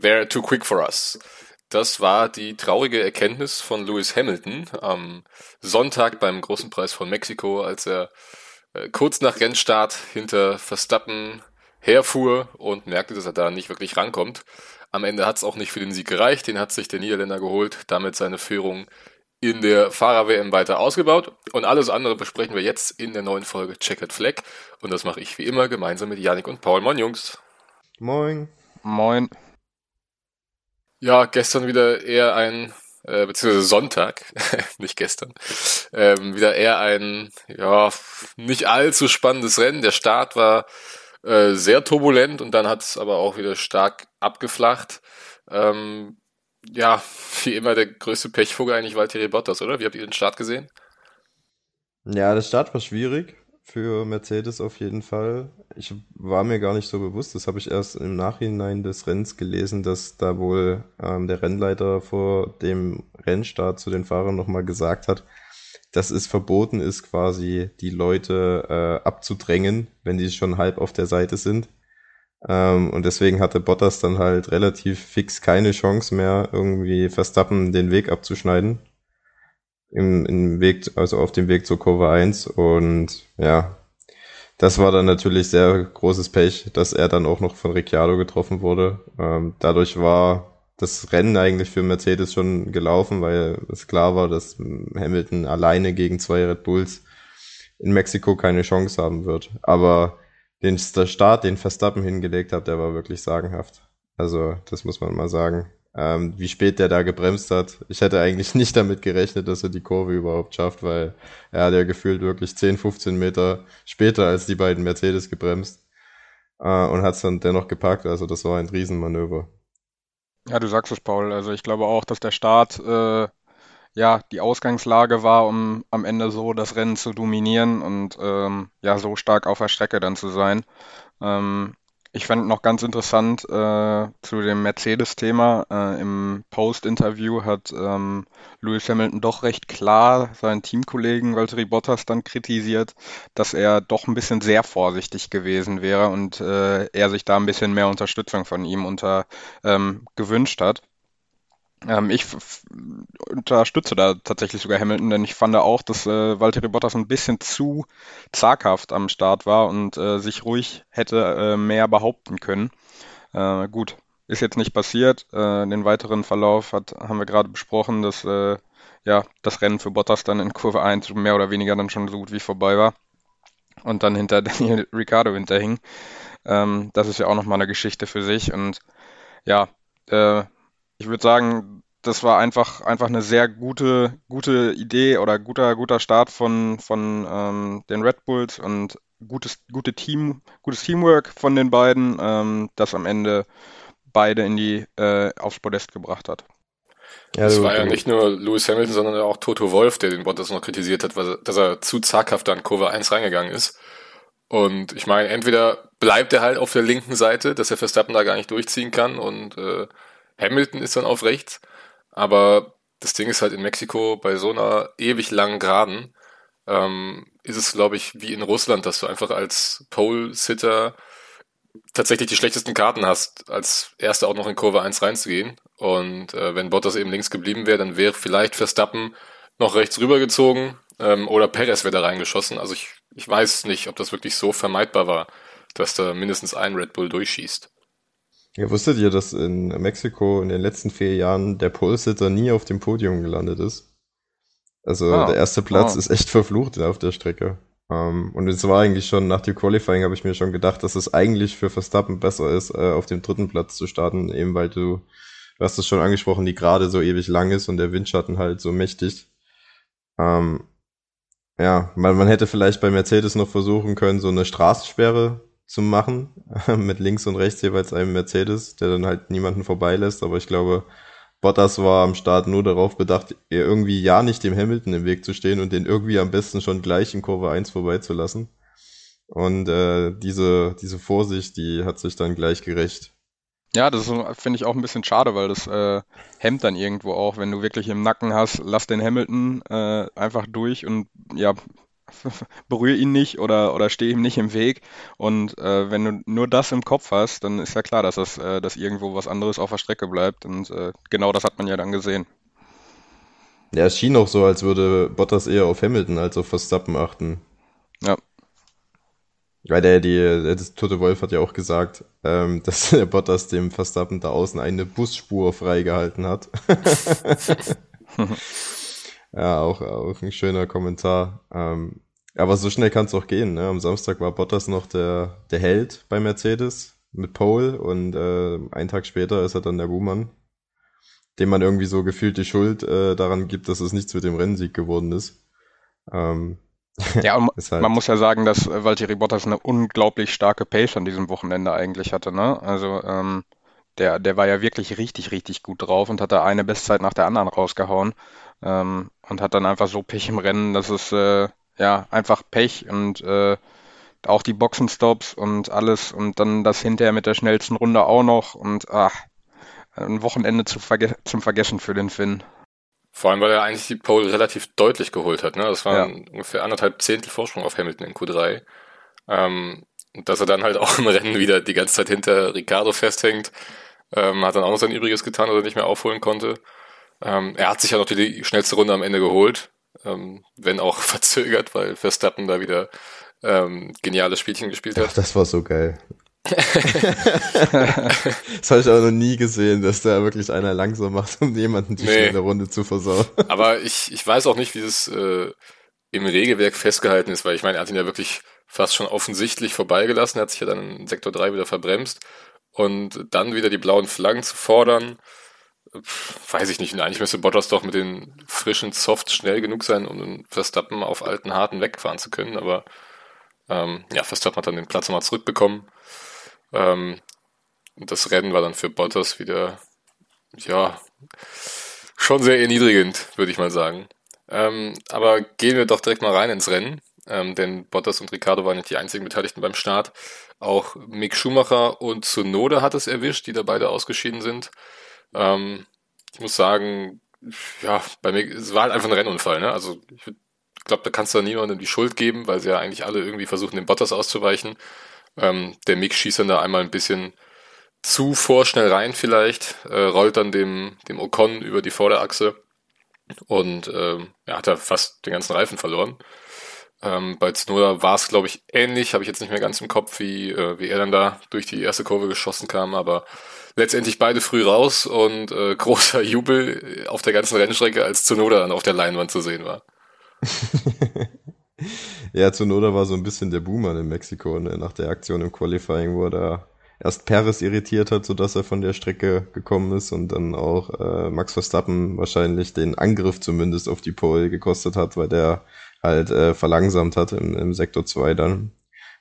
They're too quick for us. Das war die traurige Erkenntnis von Lewis Hamilton am Sonntag beim Großen Preis von Mexiko, als er äh, kurz nach Rennstart hinter Verstappen herfuhr und merkte, dass er da nicht wirklich rankommt. Am Ende hat es auch nicht für den Sieg gereicht, den hat sich der Niederländer geholt, damit seine Führung in der Fahrer-WM weiter ausgebaut. Und alles andere besprechen wir jetzt in der neuen Folge Checkered Flag. Und das mache ich wie immer gemeinsam mit Yannick und Paul. Moin Jungs. Moin. Moin. Ja, gestern wieder eher ein, äh, beziehungsweise Sonntag, nicht gestern, ähm, wieder eher ein, ja, nicht allzu spannendes Rennen. Der Start war äh, sehr turbulent und dann hat es aber auch wieder stark abgeflacht. Ähm, ja, wie immer der größte Pechvogel eigentlich Valtteri Bottas, oder? Wie habt ihr den Start gesehen? Ja, der Start war schwierig für Mercedes auf jeden Fall. Ich war mir gar nicht so bewusst, das habe ich erst im Nachhinein des Rennens gelesen, dass da wohl ähm, der Rennleiter vor dem Rennstart zu den Fahrern nochmal gesagt hat, dass es verboten ist, quasi die Leute äh, abzudrängen, wenn die schon halb auf der Seite sind. Ähm, und deswegen hatte Bottas dann halt relativ fix keine Chance mehr, irgendwie Verstappen den Weg abzuschneiden im, im Weg, also auf dem Weg zur Kurve 1 und ja, das war dann natürlich sehr großes Pech, dass er dann auch noch von Ricciardo getroffen wurde. Ähm, dadurch war das Rennen eigentlich für Mercedes schon gelaufen, weil es klar war, dass Hamilton alleine gegen zwei Red Bulls in Mexiko keine Chance haben wird. Aber den Start, den Verstappen hingelegt hat, der war wirklich sagenhaft. Also, das muss man mal sagen ähm, wie spät der da gebremst hat. Ich hätte eigentlich nicht damit gerechnet, dass er die Kurve überhaupt schafft, weil er hat ja gefühlt wirklich 10, 15 Meter später als die beiden Mercedes gebremst äh, und hat es dann dennoch gepackt. Also das war ein Riesenmanöver. Ja, du sagst es, Paul. Also ich glaube auch, dass der Start äh, ja die Ausgangslage war, um am Ende so das Rennen zu dominieren und ähm, ja so stark auf der Strecke dann zu sein. Ähm, ich fand noch ganz interessant äh, zu dem Mercedes-Thema. Äh, Im Post-Interview hat ähm, Lewis Hamilton doch recht klar seinen Teamkollegen Valtteri Bottas dann kritisiert, dass er doch ein bisschen sehr vorsichtig gewesen wäre und äh, er sich da ein bisschen mehr Unterstützung von ihm unter ähm, gewünscht hat. Ähm, ich unterstütze da tatsächlich sogar Hamilton, denn ich fand auch, dass äh, Valtteri Bottas ein bisschen zu zaghaft am Start war und äh, sich ruhig hätte äh, mehr behaupten können. Äh, gut, ist jetzt nicht passiert. Äh, den weiteren Verlauf hat, haben wir gerade besprochen, dass äh, ja, das Rennen für Bottas dann in Kurve 1 mehr oder weniger dann schon so gut wie vorbei war und dann hinter Daniel Ricciardo hinterhing. Ähm, das ist ja auch nochmal eine Geschichte für sich und ja, äh, ich würde sagen, das war einfach, einfach eine sehr gute, gute Idee oder guter, guter Start von, von ähm, den Red Bulls und gutes, gute Team, gutes Teamwork von den beiden, ähm, das am Ende beide in die äh, aufs Podest gebracht hat. Ja, es war ja nicht nur Lewis Hamilton, sondern auch Toto Wolf, der den Bottas noch kritisiert hat, dass er zu zaghaft an Kurve 1 reingegangen ist. Und ich meine, entweder bleibt er halt auf der linken Seite, dass er Verstappen da gar nicht durchziehen kann und äh, Hamilton ist dann auf rechts. Aber das Ding ist halt in Mexiko bei so einer ewig langen Geraden ähm, ist es, glaube ich, wie in Russland, dass du einfach als Pole-Sitter tatsächlich die schlechtesten Karten hast, als Erster auch noch in Kurve 1 reinzugehen. Und äh, wenn Bottas eben links geblieben wäre, dann wäre vielleicht Verstappen noch rechts rübergezogen ähm, oder Perez wäre da reingeschossen. Also ich, ich weiß nicht, ob das wirklich so vermeidbar war, dass da mindestens ein Red Bull durchschießt. Ja, wusstet ihr, dass in Mexiko in den letzten vier Jahren der Pole-Sitter nie auf dem Podium gelandet ist? Also ah, der erste Platz ah. ist echt verflucht auf der Strecke. Um, ähm, und es war eigentlich schon nach dem Qualifying habe ich mir schon gedacht, dass es eigentlich für Verstappen besser ist, äh, auf dem dritten Platz zu starten, eben weil du, du hast es schon angesprochen, die gerade so ewig lang ist und der Windschatten halt so mächtig. Um, ähm, ja, man, man hätte vielleicht bei Mercedes noch versuchen können, so eine Straßensperre zu machen, mit links und rechts jeweils einem Mercedes, der dann halt niemanden vorbeilässt. Aber ich glaube, Bottas war am Start nur darauf bedacht, irgendwie ja nicht dem Hamilton im Weg zu stehen und den irgendwie am besten schon gleich in Kurve 1 vorbeizulassen. Und äh, diese, diese Vorsicht, die hat sich dann gleich gerecht. Ja, das finde ich auch ein bisschen schade, weil das äh, hemmt dann irgendwo auch, wenn du wirklich im Nacken hast, lass den Hamilton äh, einfach durch und ja, berühre ihn nicht oder, oder stehe ihm nicht im Weg. Und äh, wenn du nur das im Kopf hast, dann ist ja klar, dass, das, äh, dass irgendwo was anderes auf der Strecke bleibt. Und äh, genau das hat man ja dann gesehen. Ja, es schien auch so, als würde Bottas eher auf Hamilton als auf Verstappen achten. Ja. Weil der, die, das Tote Wolf hat ja auch gesagt, ähm, dass der Bottas dem Verstappen da außen eine Busspur freigehalten hat. ja, auch, auch ein schöner Kommentar. Ähm, aber so schnell kann es auch gehen. Ne? Am Samstag war Bottas noch der, der Held bei Mercedes mit Pole und äh, einen Tag später ist er dann der Buhmann dem man irgendwie so gefühlt die Schuld äh, daran gibt, dass es nichts mit dem Rennsieg geworden ist. Ähm, ja, und halt man muss ja sagen, dass äh, Valtteri Bottas eine unglaublich starke Pace an diesem Wochenende eigentlich hatte. Ne? Also ähm, der, der war ja wirklich richtig, richtig gut drauf und hat da eine Bestzeit nach der anderen rausgehauen ähm, und hat dann einfach so Pech im Rennen, dass es äh, ja einfach Pech und äh, auch die Boxenstops und alles und dann das hinterher mit der schnellsten Runde auch noch und ach, ein Wochenende zu verge zum Vergessen für den Finn. Vor allem, weil er eigentlich die Pole relativ deutlich geholt hat. Ne? Das war ja. ungefähr anderthalb Zehntel Vorsprung auf Hamilton in Q3. Ähm, und dass er dann halt auch im Rennen wieder die ganze Zeit hinter Ricardo festhängt, ähm, hat dann auch noch sein Übriges getan, dass er nicht mehr aufholen konnte. Ähm, er hat sich ja noch die, schnellste Runde am Ende geholt, ähm, wenn auch verzögert, weil Verstappen da wieder ähm, geniales Spielchen gespielt hat. Ach, das war so geil. das habe ich aber noch nie gesehen, dass da wirklich einer langsam macht, um jemanden die nee. schnelle Runde zu versauen. aber ich, ich weiß auch nicht, wie das äh, im Regelwerk festgehalten ist, weil ich meine, er hat ihn ja wirklich fast schon offensichtlich vorbeigelassen, er hat sich ja dann in Sektor 3 wieder verbremst und dann wieder die blauen Flaggen zu fordern, weiß ich nicht. Eigentlich müsste Bottas doch mit den frischen Softs schnell genug sein, um Verstappen auf alten Harten wegfahren zu können, aber ähm, ja, Verstappen hat dann den Platz nochmal zurückbekommen. Ähm, das Rennen war dann für Bottas wieder, ja, schon sehr erniedrigend, würde ich mal sagen. Ähm, aber gehen wir doch direkt mal rein ins Rennen, ähm, denn Bottas und Ricardo waren nicht die einzigen Beteiligten beim Start. Auch Mick Schumacher und Tsunoda hat es erwischt, die da beide ausgeschieden sind. Ähm, ich muss sagen, ja, bei mir, es war halt einfach ein Rennunfall, ne? Also ich glaube, da kannst du niemandem die Schuld geben, weil sie ja eigentlich alle irgendwie versuchen, den Bottas auszuweichen. Ähm, der Mick schießt dann da einmal ein bisschen zu vorschnell rein vielleicht, äh, rollt dann dem, dem Ocon über die Vorderachse und ähm, ja, hat er fast den ganzen Reifen verloren. Ähm, bei Tsunoda war es, glaube ich, ähnlich, habe ich jetzt nicht mehr ganz im Kopf, wie, äh, wie er dann da durch die erste Kurve geschossen kam, aber letztendlich beide früh raus und äh, großer Jubel auf der ganzen Rennstrecke, als Tsunoda dann auf der Leinwand zu sehen war. ja, Tsunoda war so ein bisschen der Boomer in Mexiko ne, nach der Aktion im Qualifying, wo er da erst Perez irritiert hat, sodass er von der Strecke gekommen ist und dann auch äh, Max Verstappen wahrscheinlich den Angriff zumindest auf die Pole gekostet hat, weil der halt äh, verlangsamt hat im, im Sektor 2 dann.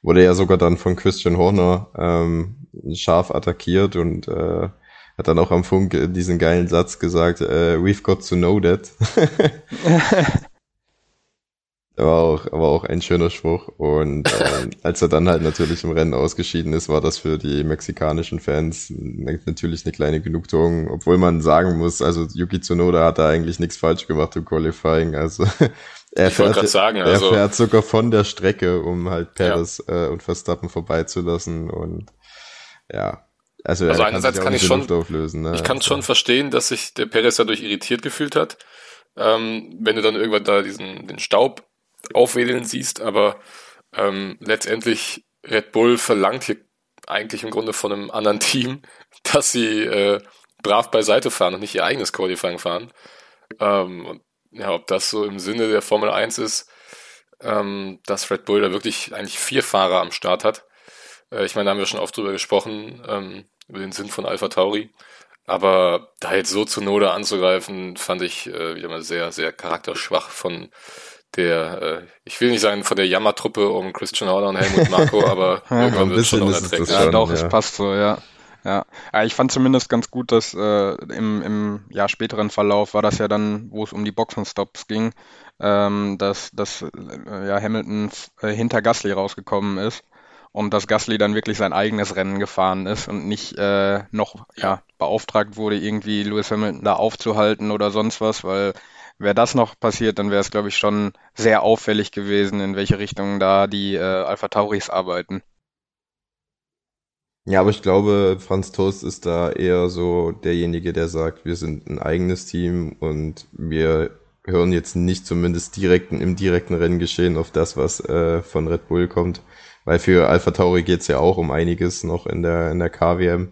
Wurde ja sogar dann von Christian Horner ähm, scharf attackiert und äh, hat dann auch am Funk diesen geilen Satz gesagt, äh, we've got to know that. war auch, war auch ein schöner Spruch. Und ähm, als er dann halt natürlich im Rennen ausgeschieden ist, war das für die mexikanischen Fans natürlich eine kleine Genugtuung, obwohl man sagen muss, also Yuki Tsunoda hat da eigentlich nichts falsch gemacht im Qualifying. Also er, fährt, sagen, also, er fährt sogar von der Strecke, um halt Perez ja. äh, und Verstappen vorbeizulassen. Und ja, also, also einerseits kann, kann ich schon, ne? ich kann schon verstehen, dass sich der Perez dadurch irritiert gefühlt hat. Ähm, wenn du dann irgendwann da diesen den Staub aufwedeln siehst, aber ähm, letztendlich Red Bull verlangt hier eigentlich im Grunde von einem anderen Team, dass sie äh, brav beiseite fahren und nicht ihr eigenes Qualifying fahren. Ähm, und ja, ob das so im Sinne der Formel 1 ist, ähm, dass Red Bull da wirklich eigentlich vier Fahrer am Start hat. Äh, ich meine, da haben wir schon oft drüber gesprochen, ähm, über den Sinn von Alpha Tauri. Aber da jetzt so zu Noda anzugreifen, fand ich äh, wieder mal sehr, sehr charakterschwach von der, äh, ich will nicht sagen von der Jammertruppe um Christian Horner und Helmut Marco, aber irgendwann wird es schon unerträglich. Ja, doch, ja. es passt so, ja. Ja, ich fand zumindest ganz gut, dass äh, im, im ja, späteren Verlauf war das ja dann, wo es um die Boxenstops ging, ähm, dass, dass äh, ja, Hamilton äh, hinter Gasly rausgekommen ist und dass Gasly dann wirklich sein eigenes Rennen gefahren ist und nicht äh, noch ja, beauftragt wurde, irgendwie Lewis Hamilton da aufzuhalten oder sonst was, weil wäre das noch passiert, dann wäre es, glaube ich, schon sehr auffällig gewesen, in welche Richtung da die äh, Alpha Tauris arbeiten. Ja, aber ich glaube, Franz Toast ist da eher so derjenige, der sagt, wir sind ein eigenes Team und wir hören jetzt nicht zumindest direkten, im direkten Renngeschehen auf das, was äh, von Red Bull kommt. Weil für Alpha Tauri geht's ja auch um einiges noch in der, in der KWM.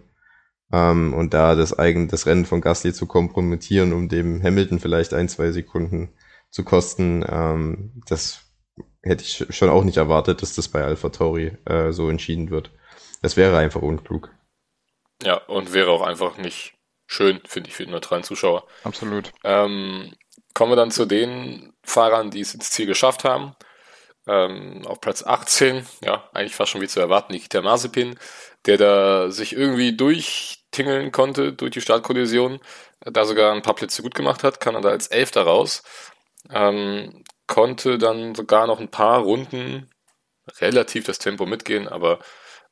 Ähm, und da das eigen, das Rennen von Gasly zu kompromittieren, um dem Hamilton vielleicht ein, zwei Sekunden zu kosten, ähm, das hätte ich schon auch nicht erwartet, dass das bei Alpha Tauri äh, so entschieden wird. Das wäre einfach unklug. Ja, und wäre auch einfach nicht schön, finde ich, für den neutralen Zuschauer. Absolut. Ähm, kommen wir dann zu den Fahrern, die es ins Ziel geschafft haben. Ähm, auf Platz 18, ja, eigentlich fast schon wie zu erwarten, Nikita Mazepin, der da sich irgendwie durchtingeln konnte durch die Startkollision, da sogar ein paar Plätze gut gemacht hat, kann er da als Elfter raus, ähm, konnte dann sogar noch ein paar Runden relativ das Tempo mitgehen, aber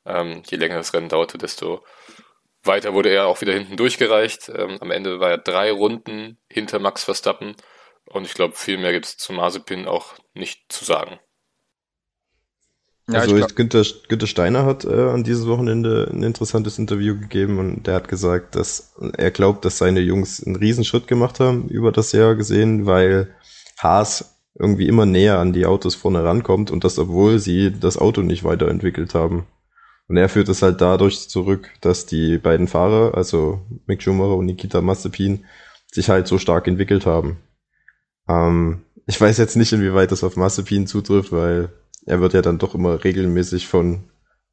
ähm, je länger das Rennen dauerte, desto weiter wurde er auch wieder hinten durchgereicht. Ähm, am Ende war er drei Runden hinter Max Verstappen und ich glaube, viel mehr gibt es zu Mazepin auch nicht zu sagen. Ja, also glaub... Günther, Günther Steiner hat äh, an dieses Wochenende ein interessantes Interview gegeben und der hat gesagt, dass er glaubt, dass seine Jungs einen Riesenschritt gemacht haben über das Jahr gesehen, weil Haas irgendwie immer näher an die Autos vorne rankommt und das, obwohl sie das Auto nicht weiterentwickelt haben. Und er führt es halt dadurch zurück, dass die beiden Fahrer, also Mick Schumacher und Nikita Mazepin, sich halt so stark entwickelt haben. Ähm, ich weiß jetzt nicht, inwieweit das auf Mazepin zutrifft, weil er wird ja dann doch immer regelmäßig von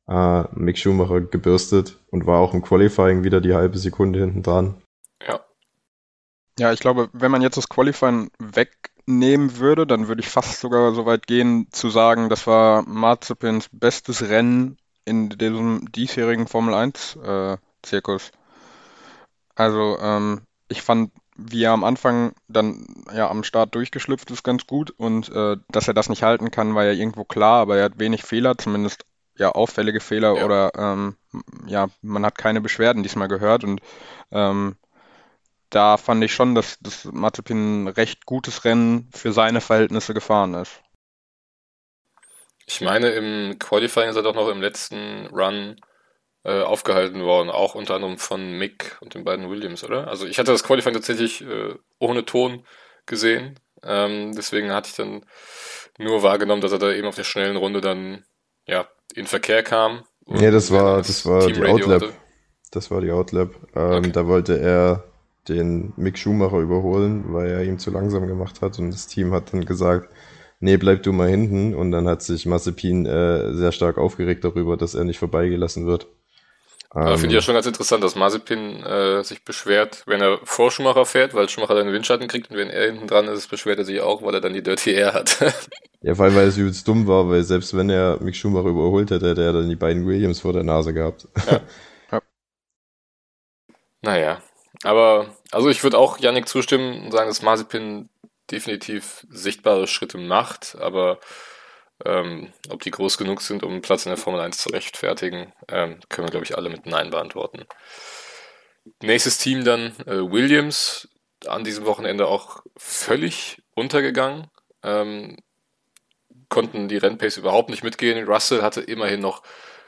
äh, Mick Schumacher gebürstet und war auch im Qualifying wieder die halbe Sekunde hinten dran. Ja. Ja, ich glaube, wenn man jetzt das Qualifying wegnehmen würde, dann würde ich fast sogar so weit gehen zu sagen, das war Mazepins bestes Rennen in diesem diesjährigen Formel 1 äh. Also ähm, ich fand wie er am Anfang dann ja am Start durchgeschlüpft ist, ganz gut. Und äh, dass er das nicht halten kann, war ja irgendwo klar, aber er hat wenig Fehler, zumindest ja auffällige Fehler ja. oder ähm, ja, man hat keine Beschwerden diesmal gehört. Und ähm, da fand ich schon, dass, dass Mazepin ein recht gutes Rennen für seine Verhältnisse gefahren ist. Ich meine, im Qualifying ist er doch noch im letzten Run äh, aufgehalten worden, auch unter anderem von Mick und den beiden Williams, oder? Also ich hatte das Qualifying tatsächlich äh, ohne Ton gesehen, ähm, deswegen hatte ich dann nur wahrgenommen, dass er da eben auf der schnellen Runde dann ja in Verkehr kam. Ja, das war das war die Outlap. Hatte. Das war die Outlap. Ähm, okay. Da wollte er den Mick Schumacher überholen, weil er ihm zu langsam gemacht hat und das Team hat dann gesagt, nee, bleib du mal hinten und dann hat sich Mazepin äh, sehr stark aufgeregt darüber, dass er nicht vorbeigelassen wird. Ähm, Finde ich ja schon ganz interessant, dass Mazepin äh, sich beschwert, wenn er vor Schumacher fährt, weil Schumacher dann den Windschatten kriegt und wenn er hinten dran ist, beschwert er sich auch, weil er dann die Dirty Air hat. ja, vor allem, weil es übelst dumm war, weil selbst wenn er Mick Schumacher überholt hätte, hätte er dann die beiden Williams vor der Nase gehabt. ja. ja. Naja, aber also ich würde auch Yannick zustimmen und sagen, dass Mazepin definitiv sichtbare Schritte macht, aber ähm, ob die groß genug sind, um einen Platz in der Formel 1 zu rechtfertigen, ähm, können wir, glaube ich, alle mit Nein beantworten. Nächstes Team dann äh, Williams, an diesem Wochenende auch völlig untergegangen. Ähm, konnten die Rennpace überhaupt nicht mitgehen. Russell hatte immerhin noch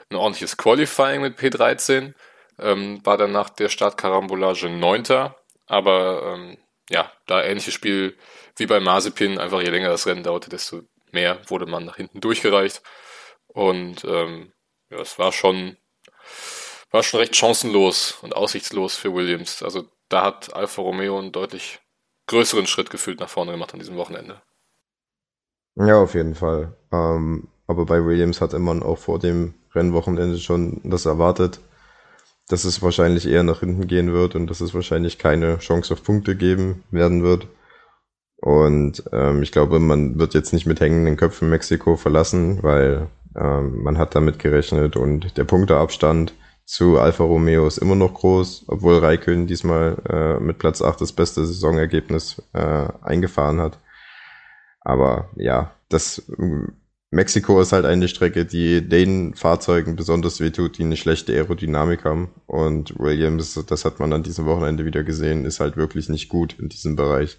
ein ordentliches Qualifying mit P13, ähm, war dann nach der Startkarambolage Neunter, aber ähm, ja, da ähnliches Spiel wie bei Mazepin, einfach je länger das Rennen dauerte, desto mehr wurde man nach hinten durchgereicht. Und ähm, ja, es war schon, war schon recht chancenlos und aussichtslos für Williams. Also da hat Alfa Romeo einen deutlich größeren Schritt gefühlt nach vorne gemacht an diesem Wochenende. Ja, auf jeden Fall. Ähm, aber bei Williams hatte man auch vor dem Rennwochenende schon das erwartet, dass es wahrscheinlich eher nach hinten gehen wird und dass es wahrscheinlich keine Chance auf Punkte geben werden wird. Und ähm, ich glaube, man wird jetzt nicht mit hängenden Köpfen Mexiko verlassen, weil ähm, man hat damit gerechnet und der Punkteabstand zu Alfa Romeo ist immer noch groß, obwohl Raikön diesmal äh, mit Platz 8 das beste Saisonergebnis äh, eingefahren hat. Aber ja, das Mexiko ist halt eine Strecke, die den Fahrzeugen besonders wehtut, die eine schlechte Aerodynamik haben. Und Williams, das hat man an diesem Wochenende wieder gesehen, ist halt wirklich nicht gut in diesem Bereich.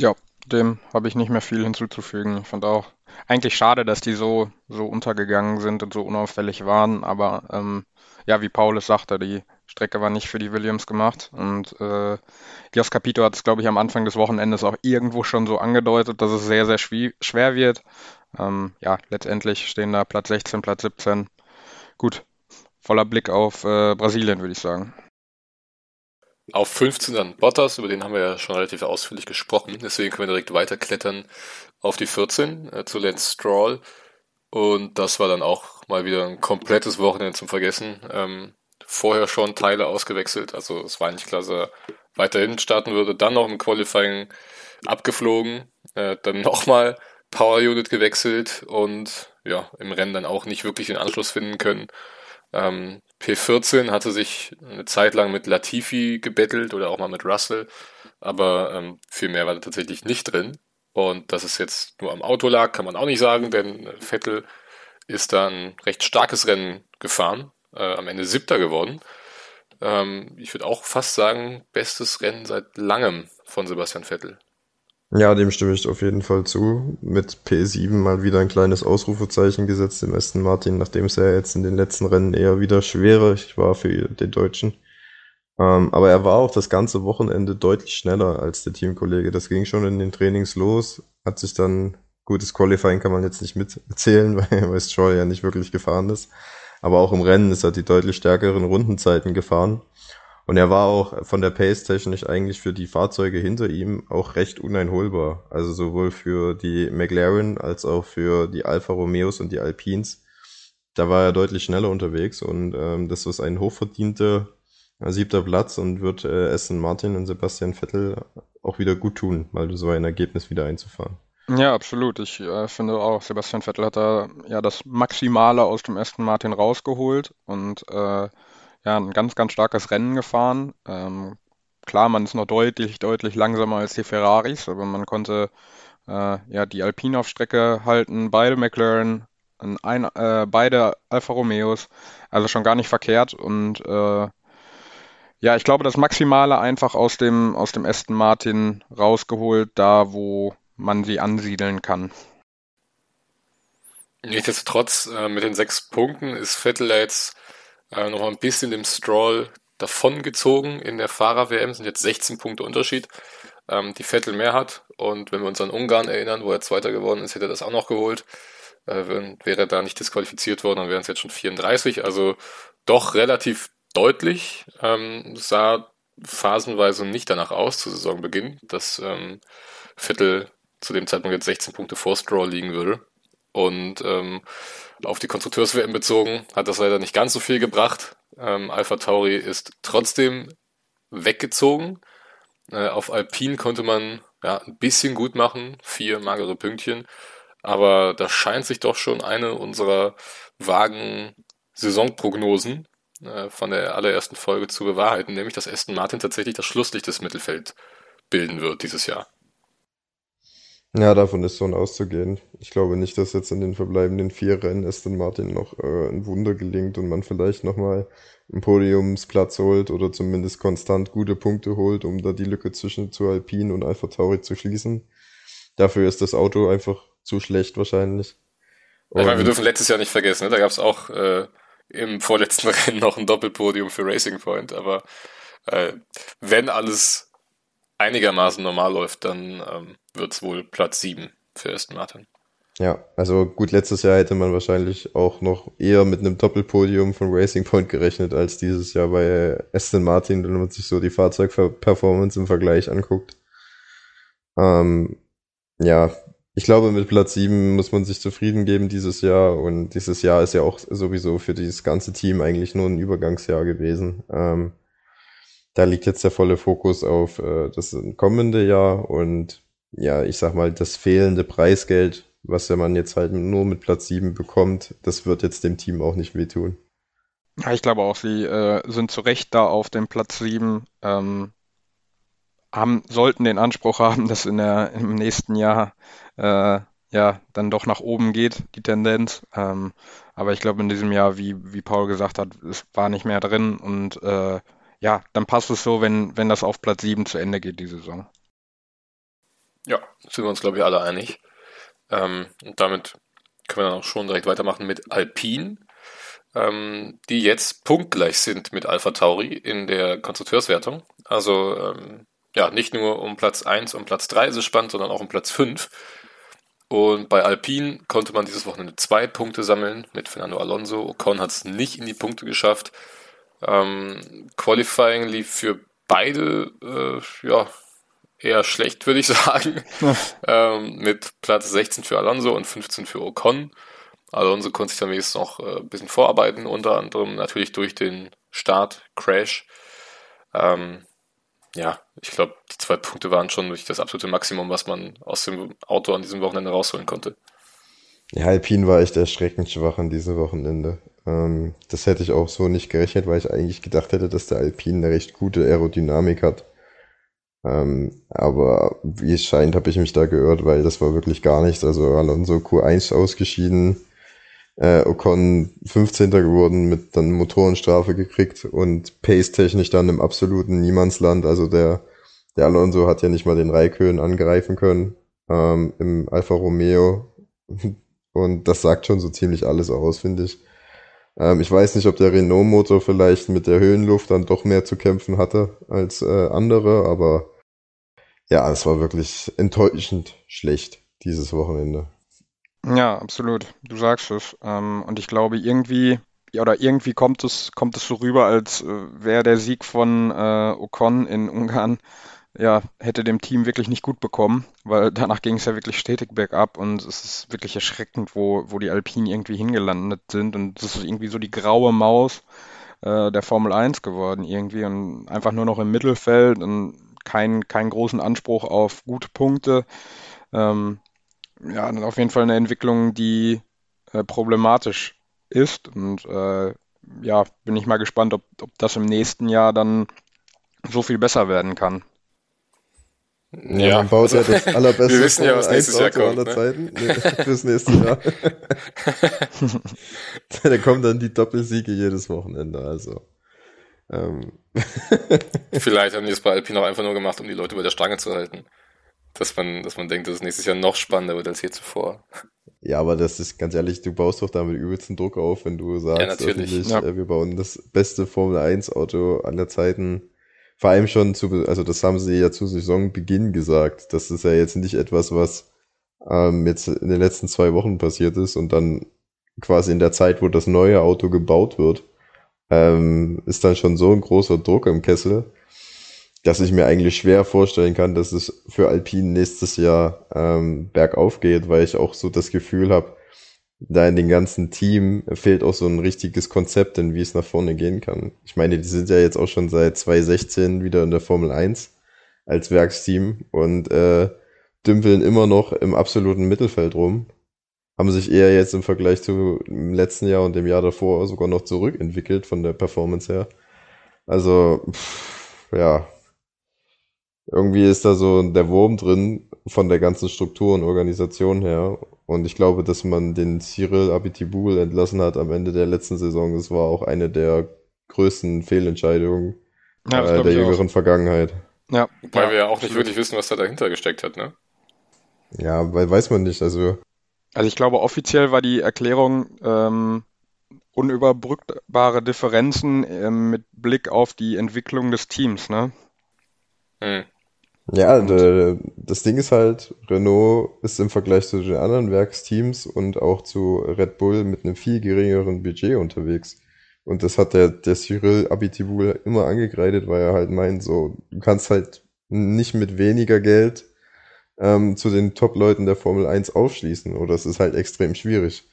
Ja, dem habe ich nicht mehr viel hinzuzufügen. Ich fand auch eigentlich schade, dass die so, so untergegangen sind und so unauffällig waren, aber ähm, ja, wie Paul es sagte, die Strecke war nicht für die Williams gemacht und äh, Jos Capito hat es, glaube ich, am Anfang des Wochenendes auch irgendwo schon so angedeutet, dass es sehr, sehr schwer wird. Ähm, ja, letztendlich stehen da Platz 16, Platz 17. Gut, voller Blick auf äh, Brasilien, würde ich sagen. Auf 15 dann Bottas, über den haben wir ja schon relativ ausführlich gesprochen. Deswegen können wir direkt weiterklettern auf die 14 äh, zu Lance Stroll. Und das war dann auch mal wieder ein komplettes Wochenende zum Vergessen. Ähm, vorher schon Teile ausgewechselt, also es war nicht klar, dass er weiterhin starten würde. Dann noch im Qualifying abgeflogen, äh, dann nochmal Power Unit gewechselt und ja, im Rennen dann auch nicht wirklich den Anschluss finden können. Ähm, P14 hatte sich eine Zeit lang mit Latifi gebettelt oder auch mal mit Russell, aber ähm, viel mehr war da tatsächlich nicht drin. Und dass es jetzt nur am Auto lag, kann man auch nicht sagen, denn Vettel ist da ein recht starkes Rennen gefahren, äh, am Ende siebter geworden. Ähm, ich würde auch fast sagen, bestes Rennen seit langem von Sebastian Vettel. Ja, dem stimme ich auf jeden Fall zu. Mit P7 mal wieder ein kleines Ausrufezeichen gesetzt im Aston Martin, nachdem es ja jetzt in den letzten Rennen eher wieder schwerer war für den Deutschen. Ähm, aber er war auch das ganze Wochenende deutlich schneller als der Teamkollege. Das ging schon in den Trainings los, hat sich dann, gutes Qualifying kann man jetzt nicht mitzählen, weil, weil Stroll ja nicht wirklich gefahren ist. Aber auch im Rennen ist er die deutlich stärkeren Rundenzeiten gefahren. Und er war auch von der Pace technisch eigentlich für die Fahrzeuge hinter ihm auch recht uneinholbar. Also sowohl für die McLaren als auch für die Alfa Romeos und die Alpines. Da war er deutlich schneller unterwegs und ähm, das ist ein hochverdienter siebter Platz und wird äh, Aston Martin und Sebastian Vettel auch wieder gut tun, mal so ein Ergebnis wieder einzufahren. Ja, absolut. Ich äh, finde auch, Sebastian Vettel hat da ja das Maximale aus dem Aston Martin rausgeholt und äh, ja, ein ganz, ganz starkes Rennen gefahren. Ähm, klar, man ist noch deutlich, deutlich langsamer als die Ferraris, aber man konnte äh, ja die Alpine auf Strecke halten, beide McLaren, ein, äh, beide Alfa Romeos, also schon gar nicht verkehrt und äh, ja, ich glaube, das Maximale einfach aus dem, aus dem Aston Martin rausgeholt, da wo man sie ansiedeln kann. Nichtsdestotrotz, äh, mit den sechs Punkten ist Vettel jetzt äh, noch ein bisschen dem Stroll davongezogen in der Fahrer-WM, sind jetzt 16 Punkte Unterschied, ähm, die Vettel mehr hat. Und wenn wir uns an Ungarn erinnern, wo er Zweiter geworden ist, hätte er das auch noch geholt. Äh, wäre er da nicht disqualifiziert worden, dann wären es jetzt schon 34. Also doch relativ deutlich. Ähm, sah phasenweise nicht danach aus zu Saisonbeginn, dass ähm, Vettel zu dem Zeitpunkt jetzt 16 Punkte vor Stroll liegen würde. Und ähm, auf die Konstrukteurs-WM bezogen hat das leider nicht ganz so viel gebracht. Ähm, Alpha Tauri ist trotzdem weggezogen. Äh, auf Alpine konnte man ja, ein bisschen gut machen, vier magere Pünktchen. Aber da scheint sich doch schon eine unserer vagen Saisonprognosen äh, von der allerersten Folge zu bewahrheiten, nämlich dass Aston Martin tatsächlich das Schlusslicht des Mittelfeld bilden wird dieses Jahr. Ja, davon ist schon auszugehen. Ich glaube nicht, dass jetzt in den verbleibenden vier Rennen Aston Martin noch äh, ein Wunder gelingt und man vielleicht nochmal einen Podiumsplatz holt oder zumindest konstant gute Punkte holt, um da die Lücke zwischen zu Alpine und Alpha Tauri zu schließen. Dafür ist das Auto einfach zu schlecht wahrscheinlich. Und ich meine, wir dürfen letztes Jahr nicht vergessen, ne? da gab es auch äh, im vorletzten Rennen noch ein Doppelpodium für Racing Point, aber äh, wenn alles einigermaßen normal läuft, dann ähm, wird es wohl Platz 7 für Aston Martin. Ja, also gut, letztes Jahr hätte man wahrscheinlich auch noch eher mit einem Doppelpodium von Racing Point gerechnet als dieses Jahr bei Aston Martin, wenn man sich so die Fahrzeugperformance im Vergleich anguckt. Ähm, ja, ich glaube, mit Platz 7 muss man sich zufrieden geben dieses Jahr und dieses Jahr ist ja auch sowieso für dieses ganze Team eigentlich nur ein Übergangsjahr gewesen. Ähm, da liegt jetzt der volle Fokus auf äh, das kommende Jahr und ja, ich sag mal, das fehlende Preisgeld, was der man jetzt halt nur mit Platz 7 bekommt, das wird jetzt dem Team auch nicht wehtun. Ja, ich glaube auch, sie äh, sind zu Recht da auf dem Platz 7, ähm, haben, sollten den Anspruch haben, dass in der, im nächsten Jahr äh, ja dann doch nach oben geht, die Tendenz. Ähm, aber ich glaube, in diesem Jahr, wie, wie Paul gesagt hat, es war nicht mehr drin und äh, ja, dann passt es so, wenn, wenn das auf Platz 7 zu Ende geht, die Saison. Ja, sind wir uns, glaube ich, alle einig. Ähm, und damit können wir dann auch schon direkt weitermachen mit Alpine, ähm, die jetzt punktgleich sind mit Alpha Tauri in der Konstrukteurswertung. Also ähm, ja, nicht nur um Platz 1 und Platz 3 ist es spannend, sondern auch um Platz 5. Und bei Alpine konnte man dieses Wochenende zwei Punkte sammeln mit Fernando Alonso. Ocon hat es nicht in die Punkte geschafft. Ähm, Qualifying lief für beide äh, ja, eher schlecht, würde ich sagen. ähm, mit Platz 16 für Alonso und 15 für Ocon. Alonso konnte sich dann wenigstens noch äh, ein bisschen vorarbeiten, unter anderem natürlich durch den Start-Crash. Ähm, ja, ich glaube, die zwei Punkte waren schon wirklich das absolute Maximum, was man aus dem Auto an diesem Wochenende rausholen konnte. Ja, Alpine war echt erschreckend schwach an diesem Wochenende. Ähm, das hätte ich auch so nicht gerechnet, weil ich eigentlich gedacht hätte, dass der Alpine eine recht gute Aerodynamik hat. Ähm, aber wie es scheint, habe ich mich da geirrt, weil das war wirklich gar nichts. Also Alonso Q1 ausgeschieden, äh, Ocon 15. geworden, mit dann Motorenstrafe gekriegt und Pace-technisch dann im absoluten Niemandsland. Also der, der Alonso hat ja nicht mal den Raikön angreifen können ähm, im Alfa Romeo. Und das sagt schon so ziemlich alles aus, finde ich. Ähm, ich weiß nicht, ob der Renault-Motor vielleicht mit der Höhenluft dann doch mehr zu kämpfen hatte als äh, andere, aber ja, es war wirklich enttäuschend schlecht dieses Wochenende. Ja, absolut. Du sagst es. Ähm, und ich glaube, irgendwie, ja, oder irgendwie kommt es, kommt es so rüber, als äh, wäre der Sieg von äh, Ocon in Ungarn, ja, hätte dem Team wirklich nicht gut bekommen, weil danach ging es ja wirklich stetig bergab und es ist wirklich erschreckend, wo, wo die Alpinen irgendwie hingelandet sind und es ist irgendwie so die graue Maus äh, der Formel 1 geworden irgendwie und einfach nur noch im Mittelfeld und keinen keinen großen Anspruch auf gute Punkte. Ähm, ja, auf jeden Fall eine Entwicklung, die äh, problematisch ist. Und äh, ja, bin ich mal gespannt, ob, ob das im nächsten Jahr dann so viel besser werden kann. Ja, ja, man baut ja das allerbeste Wir wissen ja, was nächstes Jahr kommt, aller ne? Zeiten nee, fürs nächste Jahr. da kommen dann die Doppelsiege jedes Wochenende, also. Ähm. Vielleicht haben die es bei Alpine auch einfach nur gemacht, um die Leute bei der Stange zu halten dass man, dass man denkt, dass es nächstes Jahr noch spannender wird als hier zuvor. Ja, aber das ist ganz ehrlich, du baust doch damit übelsten Druck auf, wenn du sagst, ja, natürlich. Ja. Äh, wir bauen das beste Formel 1 Auto aller Zeiten. Vor allem schon zu, also das haben sie ja zu Saisonbeginn gesagt. Das ist ja jetzt nicht etwas, was ähm, jetzt in den letzten zwei Wochen passiert ist und dann quasi in der Zeit, wo das neue Auto gebaut wird, ähm, ist dann schon so ein großer Druck im Kessel dass ich mir eigentlich schwer vorstellen kann, dass es für Alpine nächstes Jahr ähm, bergauf geht, weil ich auch so das Gefühl habe, da in dem ganzen Team fehlt auch so ein richtiges Konzept, in wie es nach vorne gehen kann. Ich meine, die sind ja jetzt auch schon seit 2016 wieder in der Formel 1 als Werksteam und äh, dümpeln immer noch im absoluten Mittelfeld rum. Haben sich eher jetzt im Vergleich zu dem letzten Jahr und dem Jahr davor sogar noch zurückentwickelt von der Performance her. Also, pff, ja, irgendwie ist da so der Wurm drin von der ganzen Struktur und Organisation her. Und ich glaube, dass man den Cyril Abitibul entlassen hat am Ende der letzten Saison. Das war auch eine der größten Fehlentscheidungen ja, äh, der jüngeren auch. Vergangenheit. Ja. Weil ja, wir ja auch nicht wirklich wissen, was da dahinter gesteckt hat, ne? Ja, weil weiß man nicht. Also, also ich glaube, offiziell war die Erklärung ähm, unüberbrückbare Differenzen ähm, mit Blick auf die Entwicklung des Teams, ne? Hm. Ja, das Ding ist halt, Renault ist im Vergleich zu den anderen Werksteams und auch zu Red Bull mit einem viel geringeren Budget unterwegs. Und das hat der, der Cyril Abitibul immer angekreidet, weil er halt meint, so, du kannst halt nicht mit weniger Geld ähm, zu den Top-Leuten der Formel 1 aufschließen. Oder es ist halt extrem schwierig.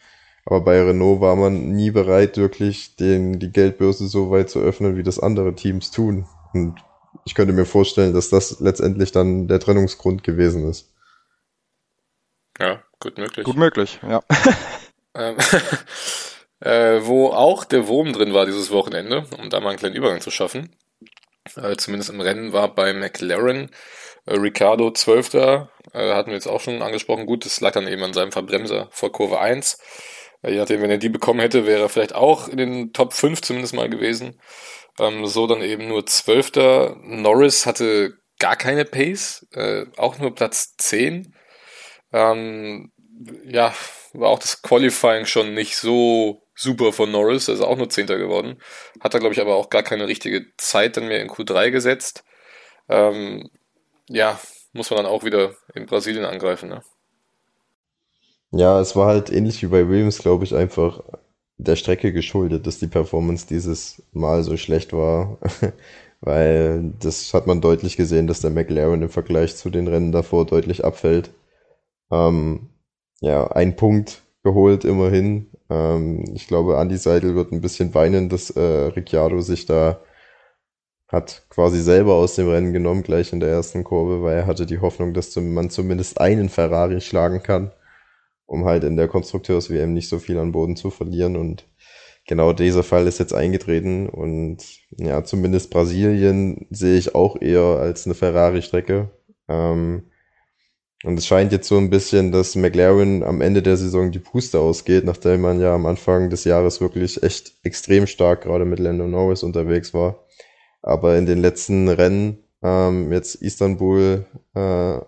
Aber bei Renault war man nie bereit, wirklich den, die Geldbörse so weit zu öffnen, wie das andere Teams tun. Und ich könnte mir vorstellen, dass das letztendlich dann der Trennungsgrund gewesen ist. Ja, gut möglich. Gut möglich, ja. Ähm, äh, wo auch der Wurm drin war dieses Wochenende, um da mal einen kleinen Übergang zu schaffen. Äh, zumindest im Rennen war bei McLaren äh, Ricardo 12. Äh, hatten wir jetzt auch schon angesprochen. Gut, das lag dann eben an seinem Verbremser vor Kurve 1. Äh, je nachdem, wenn er die bekommen hätte, wäre er vielleicht auch in den Top 5 zumindest mal gewesen. Ähm, so dann eben nur Zwölfter. Norris hatte gar keine Pace, äh, auch nur Platz 10. Ähm, ja, war auch das Qualifying schon nicht so super von Norris, er ist auch nur Zehnter geworden. Hat er, glaube ich, aber auch gar keine richtige Zeit dann mehr in Q3 gesetzt. Ähm, ja, muss man dann auch wieder in Brasilien angreifen. Ne? Ja, es war halt ähnlich wie bei Williams, glaube ich, einfach der Strecke geschuldet, dass die Performance dieses Mal so schlecht war. Weil das hat man deutlich gesehen, dass der McLaren im Vergleich zu den Rennen davor deutlich abfällt. Ähm, ja, ein Punkt geholt immerhin. Ähm, ich glaube, Andy Seidel wird ein bisschen weinen, dass äh, Ricciardo sich da hat quasi selber aus dem Rennen genommen, gleich in der ersten Kurve, weil er hatte die Hoffnung, dass man zumindest einen Ferrari schlagen kann, um halt in der Konstrukteurs-WM nicht so viel an Boden zu verlieren. Und genau dieser Fall ist jetzt eingetreten. Und ja, zumindest Brasilien sehe ich auch eher als eine Ferrari-Strecke. Ähm, und es scheint jetzt so ein bisschen, dass McLaren am Ende der Saison die Puste ausgeht, nachdem man ja am Anfang des Jahres wirklich echt extrem stark gerade mit Lando Norris unterwegs war. Aber in den letzten Rennen, ähm, jetzt Istanbul, äh,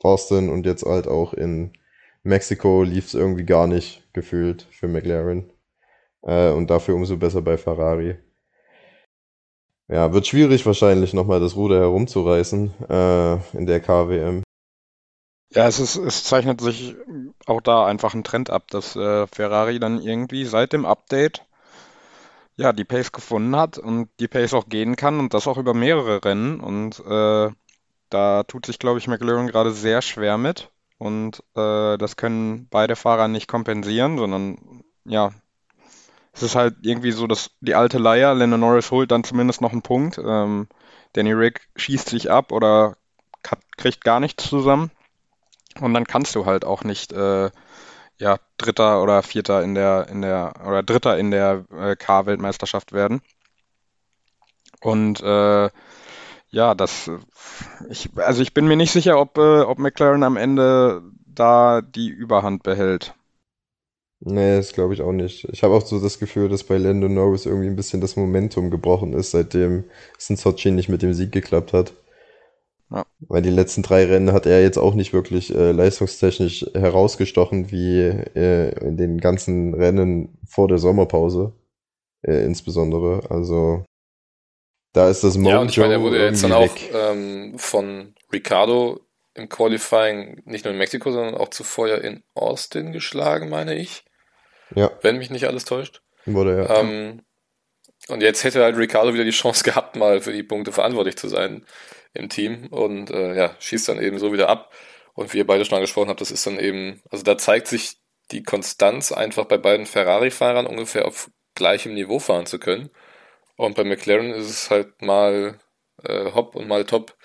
Austin und jetzt halt auch in Mexiko lief es irgendwie gar nicht gefühlt für McLaren. Äh, und dafür umso besser bei Ferrari. Ja, wird schwierig wahrscheinlich nochmal das Ruder herumzureißen äh, in der KWM. Ja, es, ist, es zeichnet sich auch da einfach ein Trend ab, dass äh, Ferrari dann irgendwie seit dem Update ja die Pace gefunden hat und die Pace auch gehen kann und das auch über mehrere Rennen. Und äh, da tut sich, glaube ich, McLaren gerade sehr schwer mit. Und äh, das können beide Fahrer nicht kompensieren, sondern ja, es ist halt irgendwie so, dass die alte Leier, Lennon Norris holt dann zumindest noch einen Punkt. Ähm, Danny Rick schießt sich ab oder kriegt gar nichts zusammen. Und dann kannst du halt auch nicht äh, ja, Dritter oder Vierter in der, in der, oder Dritter in der äh, K-Weltmeisterschaft werden. Und äh, ja, das, ich, also ich bin mir nicht sicher, ob, äh, ob McLaren am Ende da die Überhand behält. Nee, das glaube ich auch nicht. Ich habe auch so das Gefühl, dass bei Lando Norris irgendwie ein bisschen das Momentum gebrochen ist, seitdem es in Sochi nicht mit dem Sieg geklappt hat. Ja. Weil die letzten drei Rennen hat er jetzt auch nicht wirklich äh, leistungstechnisch herausgestochen, wie äh, in den ganzen Rennen vor der Sommerpause äh, insbesondere. Also da ist das Mojo Ja, und ich meine, er wurde jetzt dann auch ähm, von Ricardo im Qualifying nicht nur in Mexiko, sondern auch zuvor ja in Austin geschlagen, meine ich. Ja. Wenn mich nicht alles täuscht. Wurde ja. Ähm, und jetzt hätte halt Ricardo wieder die Chance gehabt, mal für die Punkte verantwortlich zu sein im Team und äh, ja, schießt dann eben so wieder ab. Und wie ihr beide schon angesprochen habt, das ist dann eben, also da zeigt sich die Konstanz einfach bei beiden Ferrari-Fahrern ungefähr auf gleichem Niveau fahren zu können. Und bei McLaren ist es halt mal äh, hopp und mal top.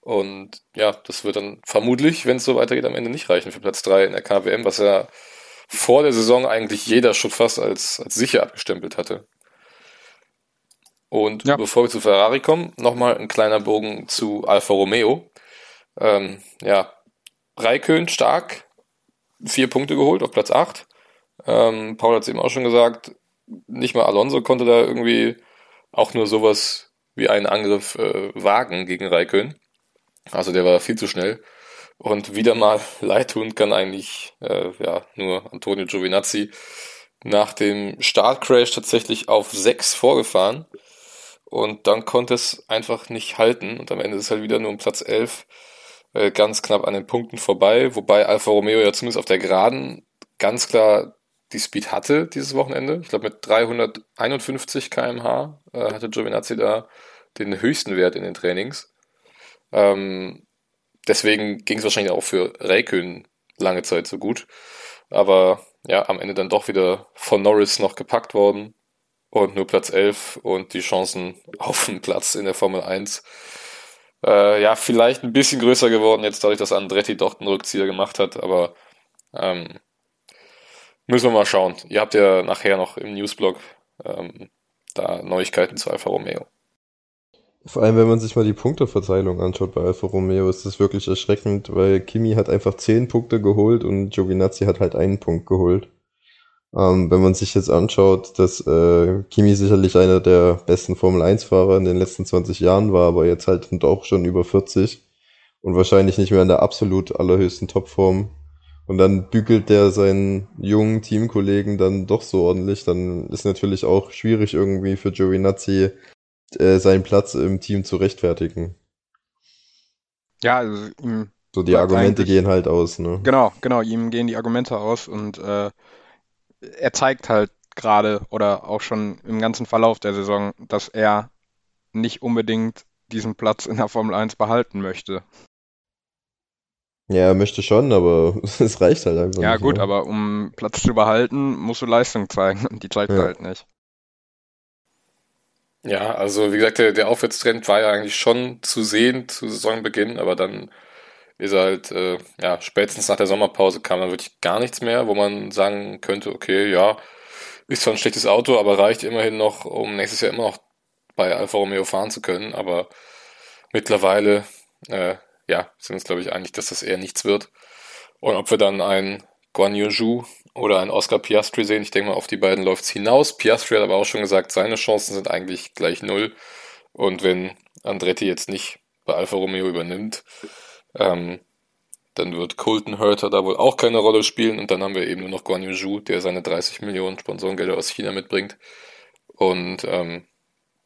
Und ja, das wird dann vermutlich, wenn es so weitergeht, am Ende nicht reichen für Platz 3 in der KWM, was ja vor der Saison eigentlich jeder schon fast als, als sicher abgestempelt hatte. Und ja. bevor wir zu Ferrari kommen, nochmal ein kleiner Bogen zu Alfa Romeo. Ähm, ja, Raikön stark, vier Punkte geholt auf Platz 8. Ähm, Paul hat es eben auch schon gesagt, nicht mal Alonso konnte da irgendwie auch nur sowas wie einen Angriff äh, wagen gegen Raikön. Also der war viel zu schnell. Und wieder mal leid tun kann eigentlich äh, ja, nur Antonio Giovinazzi nach dem Startcrash tatsächlich auf 6 vorgefahren. Und dann konnte es einfach nicht halten. Und am Ende ist halt wieder nur um Platz 11 äh, ganz knapp an den Punkten vorbei. Wobei Alfa Romeo ja zumindest auf der Geraden ganz klar die Speed hatte dieses Wochenende. Ich glaube mit 351 kmh äh, hatte Giovinazzi da den höchsten Wert in den Trainings. Ähm, deswegen ging es wahrscheinlich auch für Räikön lange Zeit so gut. Aber ja, am Ende dann doch wieder von Norris noch gepackt worden und nur Platz 11 und die Chancen auf einen Platz in der Formel 1 äh, ja, vielleicht ein bisschen größer geworden, jetzt dadurch, dass Andretti doch den Rückzieher gemacht hat, aber ähm, müssen wir mal schauen. Ihr habt ja nachher noch im Newsblog ähm, da Neuigkeiten zu Alfa Romeo. Vor allem, wenn man sich mal die Punkteverteilung anschaut bei Alfa Romeo, ist das wirklich erschreckend, weil Kimi hat einfach 10 Punkte geholt und Giovinazzi hat halt einen Punkt geholt. Ähm, wenn man sich jetzt anschaut, dass äh, Kimi sicherlich einer der besten Formel-1-Fahrer in den letzten 20 Jahren war, aber jetzt halt auch schon über 40 und wahrscheinlich nicht mehr in der absolut allerhöchsten Topform. Und dann bügelt der seinen jungen Teamkollegen dann doch so ordentlich, dann ist natürlich auch schwierig irgendwie für Giovinazzi äh, seinen Platz im Team zu rechtfertigen. Ja, also ihm so die Argumente gehen halt aus, ne? Genau, genau, ihm gehen die Argumente aus und äh, er zeigt halt gerade oder auch schon im ganzen Verlauf der Saison, dass er nicht unbedingt diesen Platz in der Formel 1 behalten möchte. Ja, möchte schon, aber es reicht halt einfach Ja, nicht. gut, ne? aber um Platz zu behalten, musst du Leistung zeigen und die zeigt er Ja. halt nicht. Ja, also wie gesagt, der, der Aufwärtstrend war ja eigentlich schon zu sehen zu Saisonbeginn, aber dann ist halt, äh, ja, spätestens nach der Sommerpause kam dann wirklich gar nichts mehr, wo man sagen könnte, okay, ja, ist zwar ein schlechtes Auto, aber reicht immerhin noch, um nächstes Jahr immer noch bei Alfa Romeo fahren zu können. Aber mittlerweile, äh, ja, sind uns, glaube ich, einig, dass das eher nichts wird. Und ob wir dann einen Guan Yu oder einen Oscar Piastri sehen, ich denke mal, auf die beiden läuft es hinaus. Piastri hat aber auch schon gesagt, seine Chancen sind eigentlich gleich null. Und wenn Andretti jetzt nicht bei Alfa Romeo übernimmt, ähm, dann wird Colton Herter da wohl auch keine Rolle spielen. Und dann haben wir eben nur noch Guan Yu der seine 30 Millionen Sponsorengelder aus China mitbringt. Und ähm,